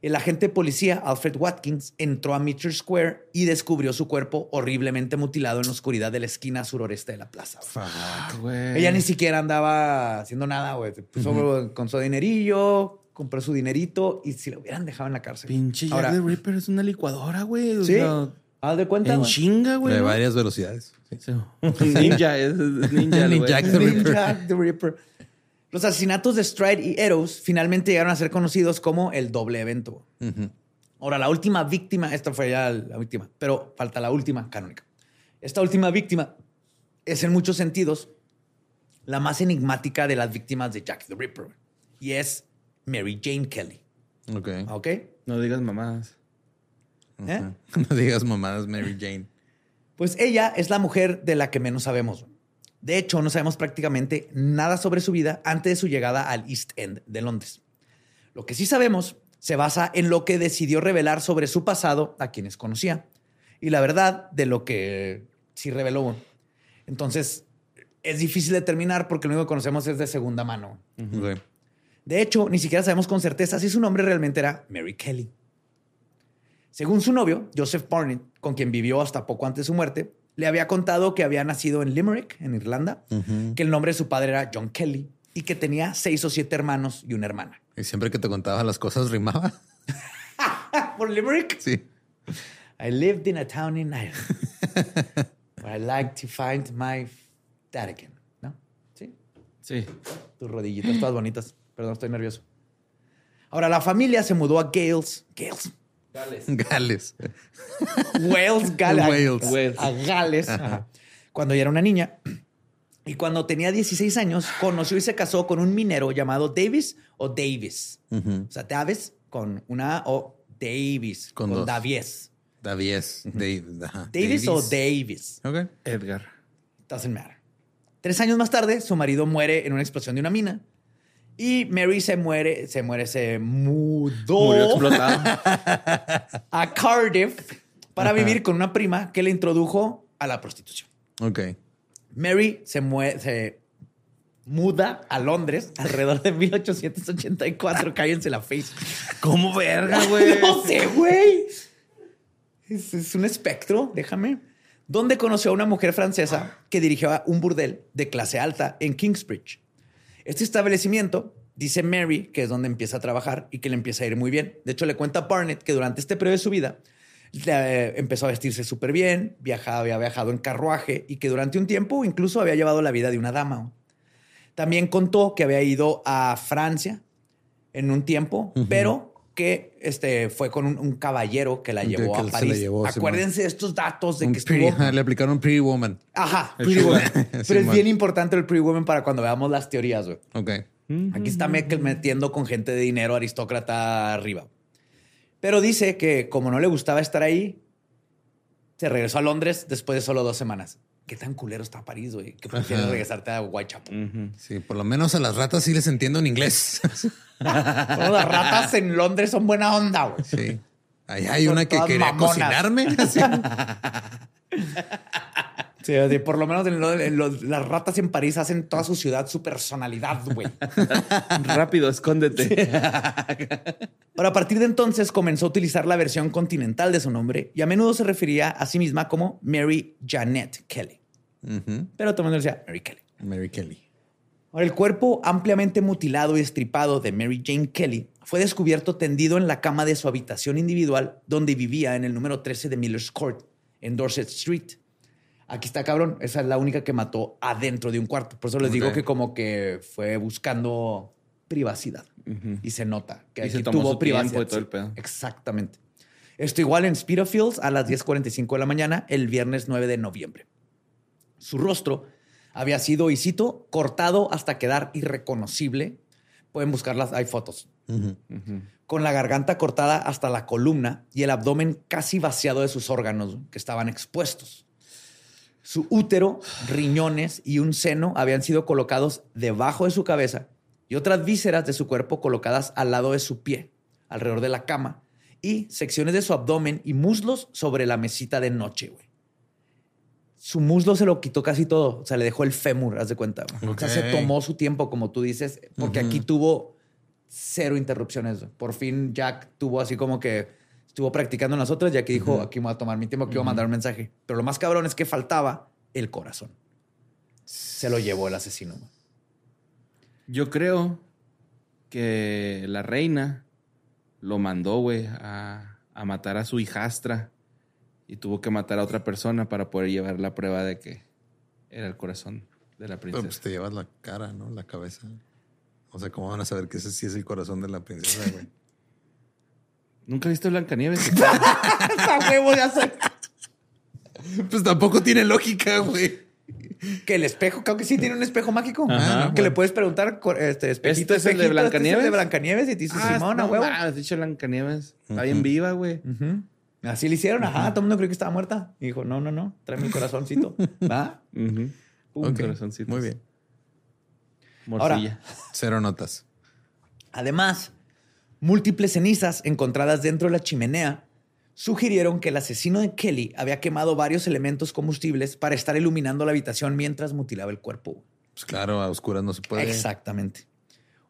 el agente de policía Alfred Watkins entró a Meter Square y descubrió su cuerpo horriblemente mutilado en la oscuridad de la esquina suroreste de la plaza. Fuck. Ella ni siquiera andaba haciendo nada, güey. Con su dinerillo, compró su dinerito y si lo hubieran dejado en la cárcel. Pinche Jack Ahora, the Ripper es una licuadora, güey. O Sí, sea, haz de cuenta. en güey. chinga, güey. de ¿no? varias velocidades. Sí. Sí. Ninja, es, es ninja, Ni güey. Jack the Ripper. Jack the Ripper. Los asesinatos de Stride y Eros finalmente llegaron a ser conocidos como el doble evento. Ujú. Ahora, la última víctima, esta fue ya la última, pero falta la última canónica. Esta última víctima es en muchos sentidos la más enigmática de las víctimas de Jack the Ripper y es Mary Jane Kelly. Ok. ¿Ok? No digas mamadas. ¿Eh? No digas mamadas, Mary Jane. Pues ella es la mujer de la que menos sabemos. De hecho, no sabemos prácticamente nada sobre su vida antes de su llegada al East End de Londres. Lo que sí sabemos se basa en lo que decidió revelar sobre su pasado a quienes conocía y la verdad de lo que sí reveló. Entonces, es difícil determinar porque lo único que conocemos es de segunda mano. De hecho, ni siquiera sabemos con certeza si su nombre realmente era Mary Kelly. Según su novio, Joseph Barnett, con quien vivió hasta poco antes de su muerte, le había contado que había nacido en Limerick, en Irlanda, que el nombre de su padre era John Kelly y que tenía seis o siete hermanos y una hermana. Y siempre que te contaba las cosas rimaba. ¿Por Limerick? Sí. I lived in a town in Ireland where I like to find my dad again. ¿No? Sí. Sí. Tus rodillitas todas bonitas. Perdón, estoy nervioso. Ahora, la familia se mudó a Gales. Gales. Gales. Wales, Gales. Wales. Wales. A Gales. Ajá. Cuando ella era una niña. Y cuando tenía 16 años, conoció y se casó con un minero llamado Davis o Davis. Ujú. O sea, Davis con una A o Davis Con con, dos. Davies. Davies. Davis o Davis. Ok. Edgar. Doesn't matter. Tres años más tarde, su marido muere en una explosión de una mina. Y Mary se muere, se muere, se mudó Murió explotado. a Cardiff para vivir con una prima que le introdujo a la prostitución. Ok. Mary se, muda a Londres alrededor de 1884. Cállense la face. ¿Cómo verga, güey? No sé, güey. Es, es un espectro, déjame. Donde conoció a una mujer francesa que dirigía un burdel de clase alta en Kingsbridge. Este establecimiento, dice Mary, que es donde empieza a trabajar y que le empieza a ir muy bien. De hecho, le cuenta a Barnett que durante este periodo de su vida eh, empezó a vestirse súper bien, viajaba, había viajado en carruaje y que durante un tiempo incluso había llevado la vida de una dama. También contó que había ido a Francia en un tiempo, pero que este, fue con un, un caballero que la llevó que a París. llevó, Acuérdense de estos datos de Un que pretty- estuvo... le aplicaron un Pretty Woman. Ajá, Pretty. Woman. Pero es bien importante el Pretty Woman para cuando veamos las teorías, güey. Ok. Aquí está Meckel metiendo con gente de dinero aristócrata arriba. Pero dice que como no le gustaba estar ahí, se regresó a Londres después de solo dos semanas. Qué tan culero está París, güey. Que prefieres Ajá. regresarte a Whitechapel. Ujú. Sí, por lo menos a las ratas sí les entiendo en inglés. Todas las ratas en Londres son buena onda, güey. Sí. Ahí hay Son una que quería mamonas. cocinarme. Sí. Sí, por lo menos en lo- en los- las ratas en París hacen toda su ciudad su personalidad, güey. Rápido, escóndete. Ahora, a partir de entonces comenzó a utilizar la versión continental de su nombre y a menudo se refería a sí misma como Mary Janet Kelly. Pero le decía Mary Kelly. Mary Kelly. Ahora, el cuerpo ampliamente mutilado y estripado de Mary Jane Kelly fue descubierto tendido en la cama de su habitación individual donde vivía en el número 13 de Miller's Court, en Dorset Street. Aquí está cabrón, esa es la única que mató adentro de un cuarto. Por eso les digo que como que fue buscando privacidad. Y se nota que Y se aquí tomó tuvo su privacidad. y todo el sí. pedo. Exactamente. Esto igual en Spitalfields a las 10.45 de la mañana, el viernes 9 de noviembre. Su rostro había sido, y cito, cortado hasta quedar irreconocible. Pueden buscarlas, hay fotos. Con la garganta cortada hasta la columna y el abdomen casi vaciado de sus órganos que estaban expuestos. Su útero, riñones y un seno habían sido colocados debajo de su cabeza y otras vísceras de su cuerpo colocadas al lado de su pie, alrededor de la cama, y secciones de su abdomen y muslos sobre la mesita de noche, güey. Su muslo se lo quitó casi todo, o sea, le dejó el fémur, haz de cuenta. O sea, se tomó su tiempo, como tú dices, porque aquí tuvo cero interrupciones. Por fin Jack tuvo así como que estuvo practicando en las otras y aquí dijo, aquí me voy a tomar mi tiempo, aquí voy a mandar un mensaje. Pero lo más cabrón es que faltaba el corazón. Se lo llevó el asesino. güey. Yo creo que la reina lo mandó, güey, a, a matar a su hijastra y tuvo que matar a otra persona para poder llevar la prueba de que era el corazón de la Pero princesa. pues te llevas la cara, ¿no? La cabeza. O sea, ¿cómo van a saber que ese sí es el corazón de la princesa, güey? ¿Nunca viste Blancanieves? ¡Esa huevo ya sé! pues tampoco tiene lógica, güey. Que el espejo, creo que sí tiene un espejo mágico. Ajá. que le puedes preguntar, este, espejito, ¿Este es el de espejito, ¿este es Blancanieves? el de Blancanieves y te dice, Simón, a no, huevo. has dicho Blancanieves. Está bien viva, güey. Ujú. Así le hicieron, ajá. Todo el mundo creyó que estaba muerta. Y dijo, no, no, no, trae mi corazoncito. ¿Va? Ok, corazoncitos. Muy bien. Morcilla. Cero notas. Además, múltiples cenizas encontradas dentro de la chimenea sugirieron que el asesino de Kelly había quemado varios elementos combustibles para estar iluminando la habitación mientras mutilaba el cuerpo. Pues claro, a oscuras no se puede. Exactamente.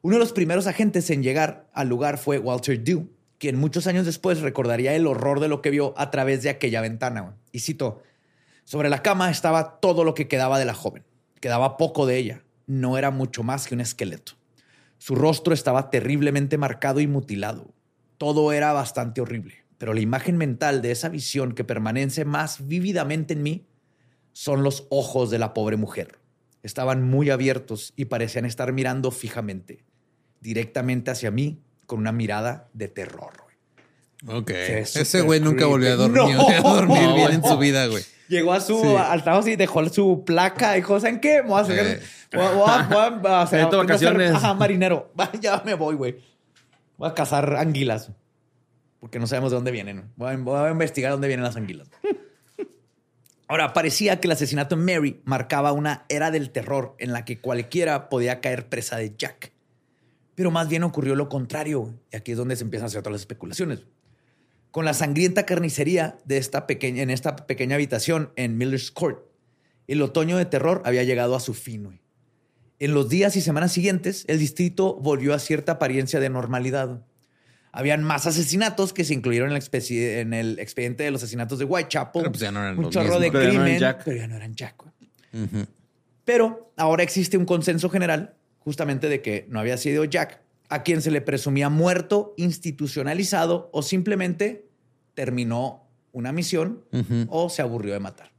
Uno de los primeros agentes en llegar al lugar fue Walter Dew, quien muchos años después recordaría el horror de lo que vio a través de aquella ventana. Y cito, sobre la cama estaba todo lo que quedaba de la joven. Quedaba poco de ella. No era mucho más que un esqueleto. Su rostro estaba terriblemente marcado y mutilado. Todo era bastante horrible, pero la imagen mental de esa visión que permanece más vívidamente en mí son los ojos de la pobre mujer. Estaban muy abiertos y parecían estar mirando fijamente, directamente hacia mí, con una mirada de terror. Ok. Ese güey nunca volvió a dormir, No. a dormir No, bien en su vida, güey. Llegó a su Sí. al trabajo y dejó su placa. Dijo, ¿saben qué? Me voy a hacer, voy a- hacer- ser- vacaciones. Ajá, marinero. Ya me voy, güey. Voy a cazar anguilas. Porque no sabemos de dónde vienen. Voy a, voy a investigar dónde vienen las anguilas. Ahora, parecía que el asesinato de Mary marcaba una era del terror en la que cualquiera podía caer presa de Jack. Pero más bien ocurrió lo contrario. Y aquí es donde se empiezan a hacer todas las especulaciones. Con la sangrienta carnicería de esta pequeña, en esta pequeña habitación en Miller's Court. El otoño de terror había llegado a su fin. En los días y semanas siguientes, el distrito volvió a cierta apariencia de normalidad. Habían más asesinatos que se incluyeron en el, expedi- en el expediente de los asesinatos de Whitechapel. Pero pues ya no eran un chorro de ya no crimen, pero ya no eran Jack. Pero ahora existe un consenso general justamente de que no había sido Jack, a quien se le presumía muerto, institucionalizado o simplemente terminó una misión o se aburrió de matar.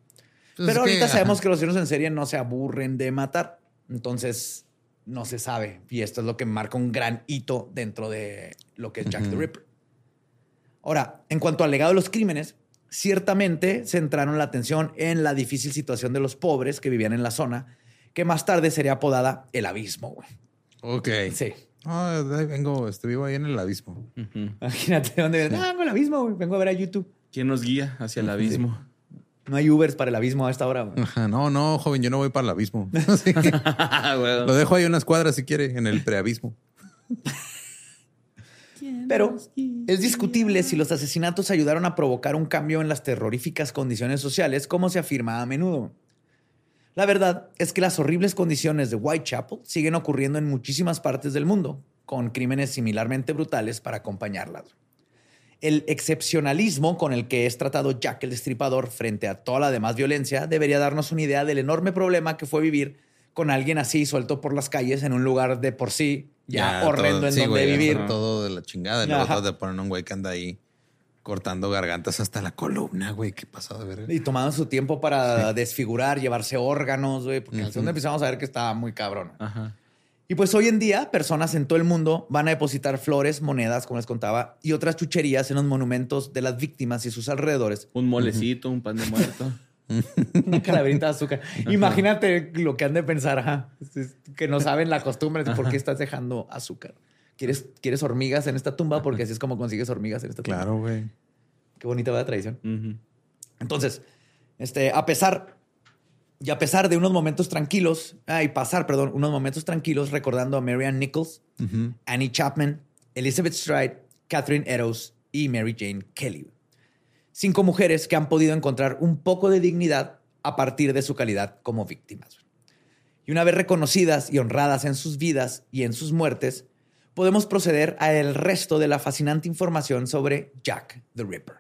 Pues Pero ahorita que, sabemos ajá. que los asesinos en serie no se aburren de matar. Entonces, no se sabe. Y esto es lo que marca un gran hito dentro de lo que es Jack the. Ripper. Ahora, en cuanto al legado de los crímenes, ciertamente centraron la atención en la difícil situación de los pobres que vivían en la zona, que más tarde sería apodada el abismo. güey. Ok. Sí. Ah, ahí vengo, este, vivo ahí en el abismo. Imagínate dónde. Ah, vengo al abismo, güey. Vengo a ver a YouTube. ¿Quién nos guía hacia el abismo? No hay Ubers para el abismo a esta hora. güey. Ajá, no, no, joven, yo no voy para el abismo. Así que Güey. lo dejo ahí unas cuadras si quiere, en el preabismo. Pero es discutible si los asesinatos ayudaron a provocar un cambio en las terroríficas condiciones sociales, como se afirma a menudo. La verdad es que las horribles condiciones de Whitechapel siguen ocurriendo en muchísimas partes del mundo, con crímenes similarmente brutales para acompañarlas. El excepcionalismo con el que es tratado Jack el Destripador frente a toda la demás violencia debería darnos una idea del enorme problema que fue vivir con alguien así suelto por las calles en un lugar de por sí ya, horrendo todo- en sí, donde güey, vivir. Todo de la chingada. Y luego te ponen un güey que anda ahí cortando gargantas hasta la columna, güey. Qué pasado de ver. Y tomaban su tiempo para desfigurar, llevarse órganos, güey, porque segundo empezamos a ver que estaba muy cabrón. Ajá. Y pues hoy en día, personas en todo el mundo van a depositar flores, monedas, como les contaba, y otras chucherías en los monumentos de las víctimas y sus alrededores. Un molecito, un pan de muerto. Una calaverita de azúcar. Imagínate lo que han de pensar, ajá, es que no saben la costumbre de por qué estás dejando azúcar. ¿Quieres, ¿Quieres hormigas en esta tumba? Porque así es como consigues hormigas en esta tumba. Claro, güey. Qué bonita va la tradición. Entonces, este, a pesar y a pesar de unos momentos tranquilos, y pasar, perdón, unos momentos tranquilos recordando a Marianne Nichols. Annie Chapman, Elizabeth Stride, Catherine Eddowes y Mary Jane Kelly. Cinco mujeres que han podido encontrar un poco de dignidad a partir de su calidad como víctimas. Y una vez reconocidas y honradas en sus vidas y en sus muertes, podemos proceder al resto de la fascinante información sobre Jack the Ripper.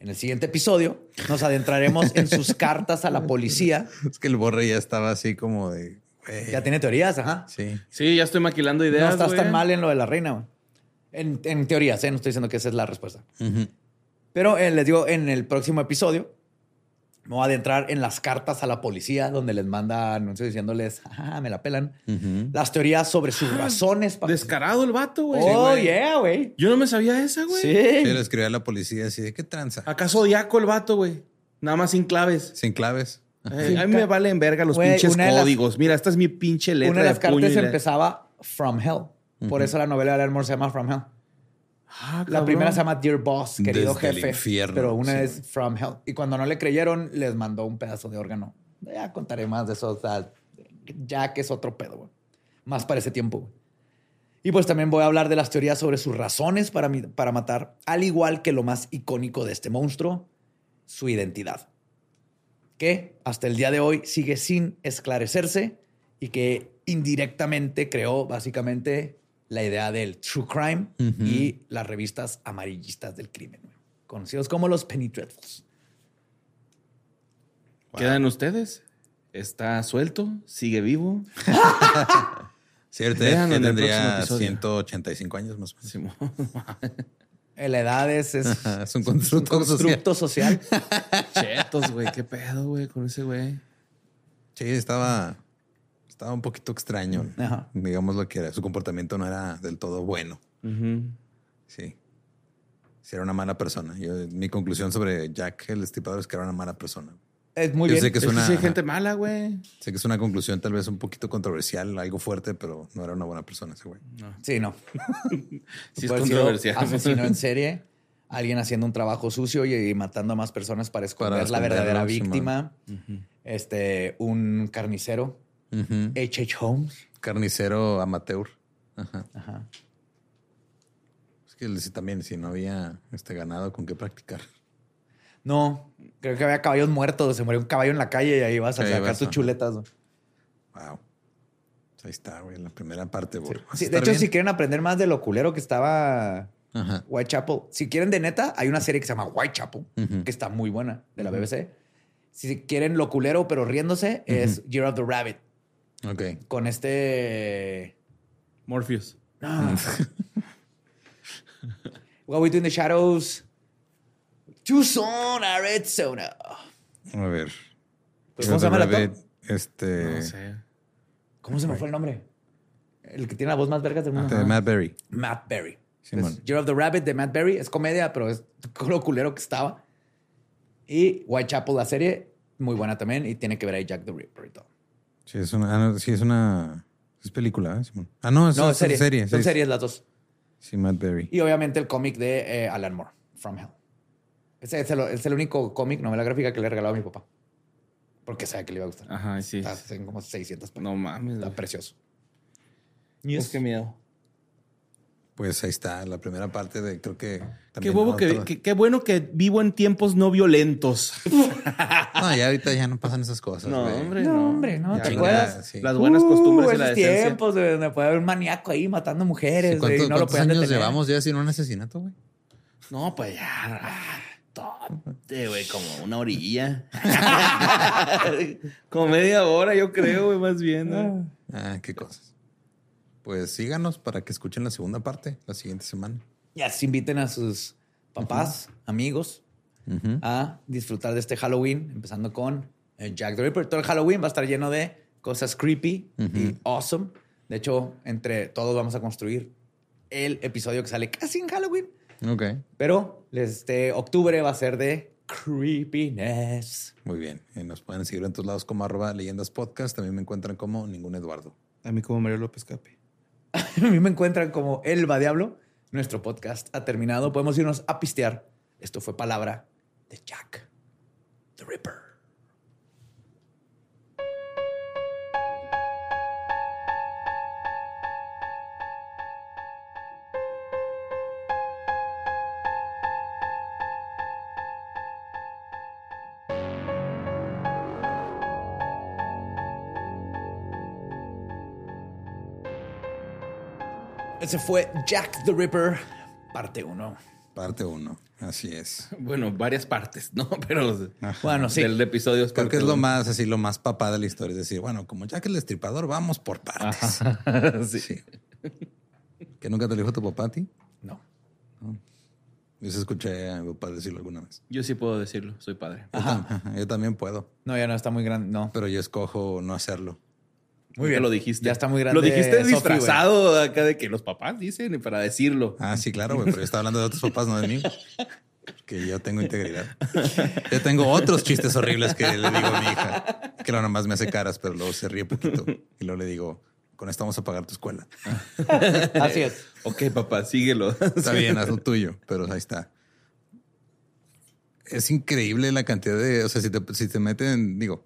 En el siguiente episodio nos adentraremos en sus cartas a la policía. Es que el borre ya estaba así como de. Ya tiene teorías, ajá. Sí. Sí, ya estoy maquilando ideas. no estás tan mal en lo de la reina. güey. En, en teorías, ¿eh? no estoy diciendo que esa es la respuesta. Pero eh, les digo, en el próximo episodio me voy a adentrar en las cartas a la policía, donde les manda anuncios diciéndoles, ah, me la pelan. Las teorías sobre sus razones. para- Descarado el vato, güey. Oh, yeah, güey. Yo no me sabía esa, güey. Sí. Sí, le escribí a la policía así de qué tranza. ¿Acaso Diaco el vato, güey? Nada más sin claves. Sin claves. Eh, a mí me valen verga los pinches las- códigos. Mira, esta es mi pinche letra Una de las cartas y la- empezaba From Hell. Por eso la novela de Alan Moore se llama From Hell. Ah, La primera se llama Dear Boss, querido Desde el jefe. infierno, pero una sí. es From Hell. Y cuando no le creyeron, les mandó un pedazo de órgano. Ya contaré más de eso. o sea, ya que es otro pedo, güey. Más para ese tiempo. güey. Y pues también voy a hablar de las teorías sobre sus razones para, mi- para matar, al igual que lo más icónico de este monstruo, su identidad. Que hasta el día de hoy sigue sin esclarecerse y que indirectamente creó básicamente la idea del true crime y las revistas amarillistas del crimen, conocidos como los Penny Dreadfuls. ¿Quedan ustedes? ¿Está suelto? ¿Sigue vivo? Cierto, que en el próximo tendría episodio. 185 años más o menos. Eh, La edad es, es, Ajá, es un es constructo constructo social. Chetos, güey. ¿Qué pedo, güey, con ese güey? Sí, estaba, estaba un poquito extraño. Ajá. Digamos lo que era. Su comportamiento no era del todo bueno. Sí. Sí, era una mala persona. Yo, mi conclusión sobre Jack el Destripador es que era una mala persona. Es muy Yo bien. sé que es una, sí hay gente mala, güey. sé que es una conclusión tal vez un poquito controversial, algo fuerte, pero no era una buena persona ese güey. Sí, no. Sí es controversial. Asesino en serie, alguien haciendo un trabajo sucio y, y matando a más personas para esconder Para la verdadera víctima. Este, un carnicero, H.H. Holmes. Carnicero amateur. Ajá. Ajá. que el- si también, si no había este ganado con qué practicar. No, creo que había caballos muertos. Se murió un caballo en la calle y ahí vas a Ahí sacar vas, tus chuletas. Wow. Ahí está, güey, la primera parte, güey. ¿Vas a Sí, de hecho, bien? si quieren aprender más de lo culero que estaba Ajá. Whitechapel, si quieren de neta, hay una serie que se llama Whitechapel, que está muy buena, de la BBC. Si quieren lo culero pero riéndose, es Year of the Rabbit, Ok. con este... Morpheus. No. What We Do in the Shadows. Tucson, Arizona. A ver. Pues, ¿Cómo se llama? Rabbit, Este. No sé. ¿Cómo se me fue el nombre? El que tiene la voz más vergas del mundo. de Matt Berry. Matt Berry. Year of the Rabbit de Matt Berry. Es comedia, pero es lo culero que estaba. Y Whitechapel, la serie, muy buena también. Y tiene que ver ahí Jack the Ripper y todo. Sí, es una. ah, no, sí, es una. Es película, ¿eh, Simón? Ah, no, es, No, es serie. serie. Son sí. series las dos. Sí, Matt Berry. Y obviamente el cómic de eh, Alan Moore, From Hell. Ese es el, es el único cómic, novela gráfica que le he regalado a mi papá. Porque sabe que le iba a gustar. Ajá, sí. Está en como 600 páginas. No mames. Está güey. precioso. Uf, qué miedo. Pues ahí está, la primera parte de creo que. Qué, también bobo que, que- qué bueno que vivo en tiempos no violentos. No, ya ahorita ya no pasan esas cosas. No, güey. hombre, No, no. hombre, no, Ya, ¿te acuerdas? sí. Las buenas costumbres Uh, y la decencia. tiempos de donde puede haber un maníaco ahí matando mujeres. Sí, güey, ¿Cuántos, y no lo cuántos podían años detener. llevamos ya sin un asesinato, güey? No, pues ya. tote, güey, como una orilla. como media hora, yo creo, güey, más bien. ¿no? Ah, qué cosas. Pues síganos para que escuchen la segunda parte la siguiente semana. Ya se inviten a sus papás, amigos, a disfrutar de este Halloween, empezando con eh, Jack the Ripper. Todo el Halloween va a estar lleno de cosas creepy y awesome. De hecho, entre todos vamos a construir el episodio que sale casi en Halloween. Ok, Pero este octubre va a ser de creepiness. muy bien. Y nos pueden seguir en todos lados como arroba leyendas podcast. También me encuentran como ningún Eduardo. A mí como Mario López Capi. A mí me encuentran como Elba Diablo. Nuestro podcast ha terminado. Podemos irnos a pistear. Esto fue palabra de Jack the Ripper. Ese fue Jack the Ripper, parte 1. Parte 1. Así es. Bueno, varias partes, ¿no? Pero Bueno, sí. del episodio es Creo que es lo uno. más, así, lo más papá de la historia. Es decir, bueno, como Jack el Destripador, vamos por partes. sí. Sí. ¿Que nunca te lo dijo tu papá a ti? No. Yo sí escuché a mi papá decirlo alguna vez. Yo sí puedo decirlo, soy padre. Yo, ajá, yo también puedo, No, ya no está muy grande. No. pero yo escojo no hacerlo. Muy Ya bien. lo dijiste. Ya está muy grande. Lo dijiste Sophie, disfrazado acá de que los papás dicen y para decirlo. Ah, sí, claro, güey, pero yo estaba hablando de otros papás, no de mí. Que yo tengo integridad. Yo tengo otros chistes horribles que le digo a mi hija, que lo nomás me hace caras, pero luego se ríe poquito. Y luego le digo, con esto vamos a pagar tu escuela. Así es. Ok, papá, síguelo. Está bien, haz lo tuyo, pero ahí está. Es increíble la cantidad de, o sea, si te, si te meten, digo,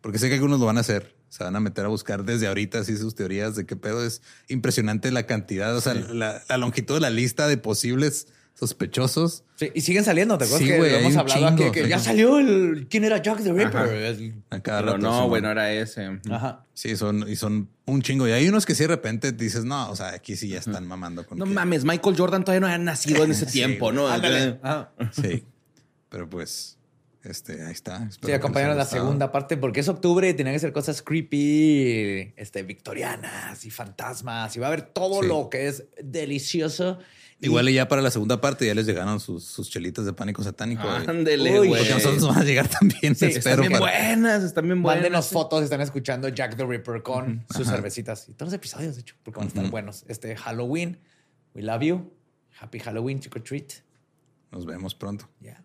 porque sé que algunos lo van a hacer, se van a meter a buscar desde ahorita así sus teorías de qué pedo es impresionante la cantidad, o sea, la, la longitud de la lista de posibles sospechosos. Sí, y siguen saliendo. ¿Te acuerdas Sí, que hay hemos hablado aquí? Que ya salió el. ¿Quién era Jack the Ripper? Pero no, güey, no era ese. Ajá. Sí, son, y son un chingo. Y hay unos que sí de repente dices, no, o sea, aquí sí ya están mamando con No que- mames, Michael Jordan todavía no había nacido en ese tiempo. ¿no? Ándale. Ajá. Sí. Pero pues, este, ahí está. Espero Sí, acompañaron la segunda parte porque es octubre y tenían que ser cosas creepy, este, victorianas y fantasmas. Y va a haber todo Sí. lo que es delicioso. Igual y ya para la segunda parte ya les llegaron sus, sus chelitas de pánico satánico. Ándele, güey. Porque a nosotros nos van a llegar también, Sí, espero. Están bien para- buenas, están bien buenas. Mándenos fotos, están escuchando Jack the Ripper con sus Ajá. cervecitas y todos los episodios, de hecho, porque van a estar buenos. Este Halloween, we love you. Happy Halloween, or treat. Nos vemos pronto. Yeah.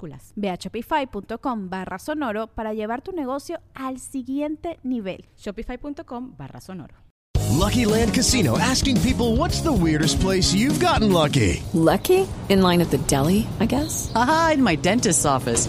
minúsculas. Ve a shopify.com barra sonoro para llevar tu negocio al siguiente nivel. Shopify.com barra sonoro. Lucky Land Casino asking people what's the weirdest place you've gotten lucky? Lucky? In line at the deli, I guess? Aha, in my dentist's office.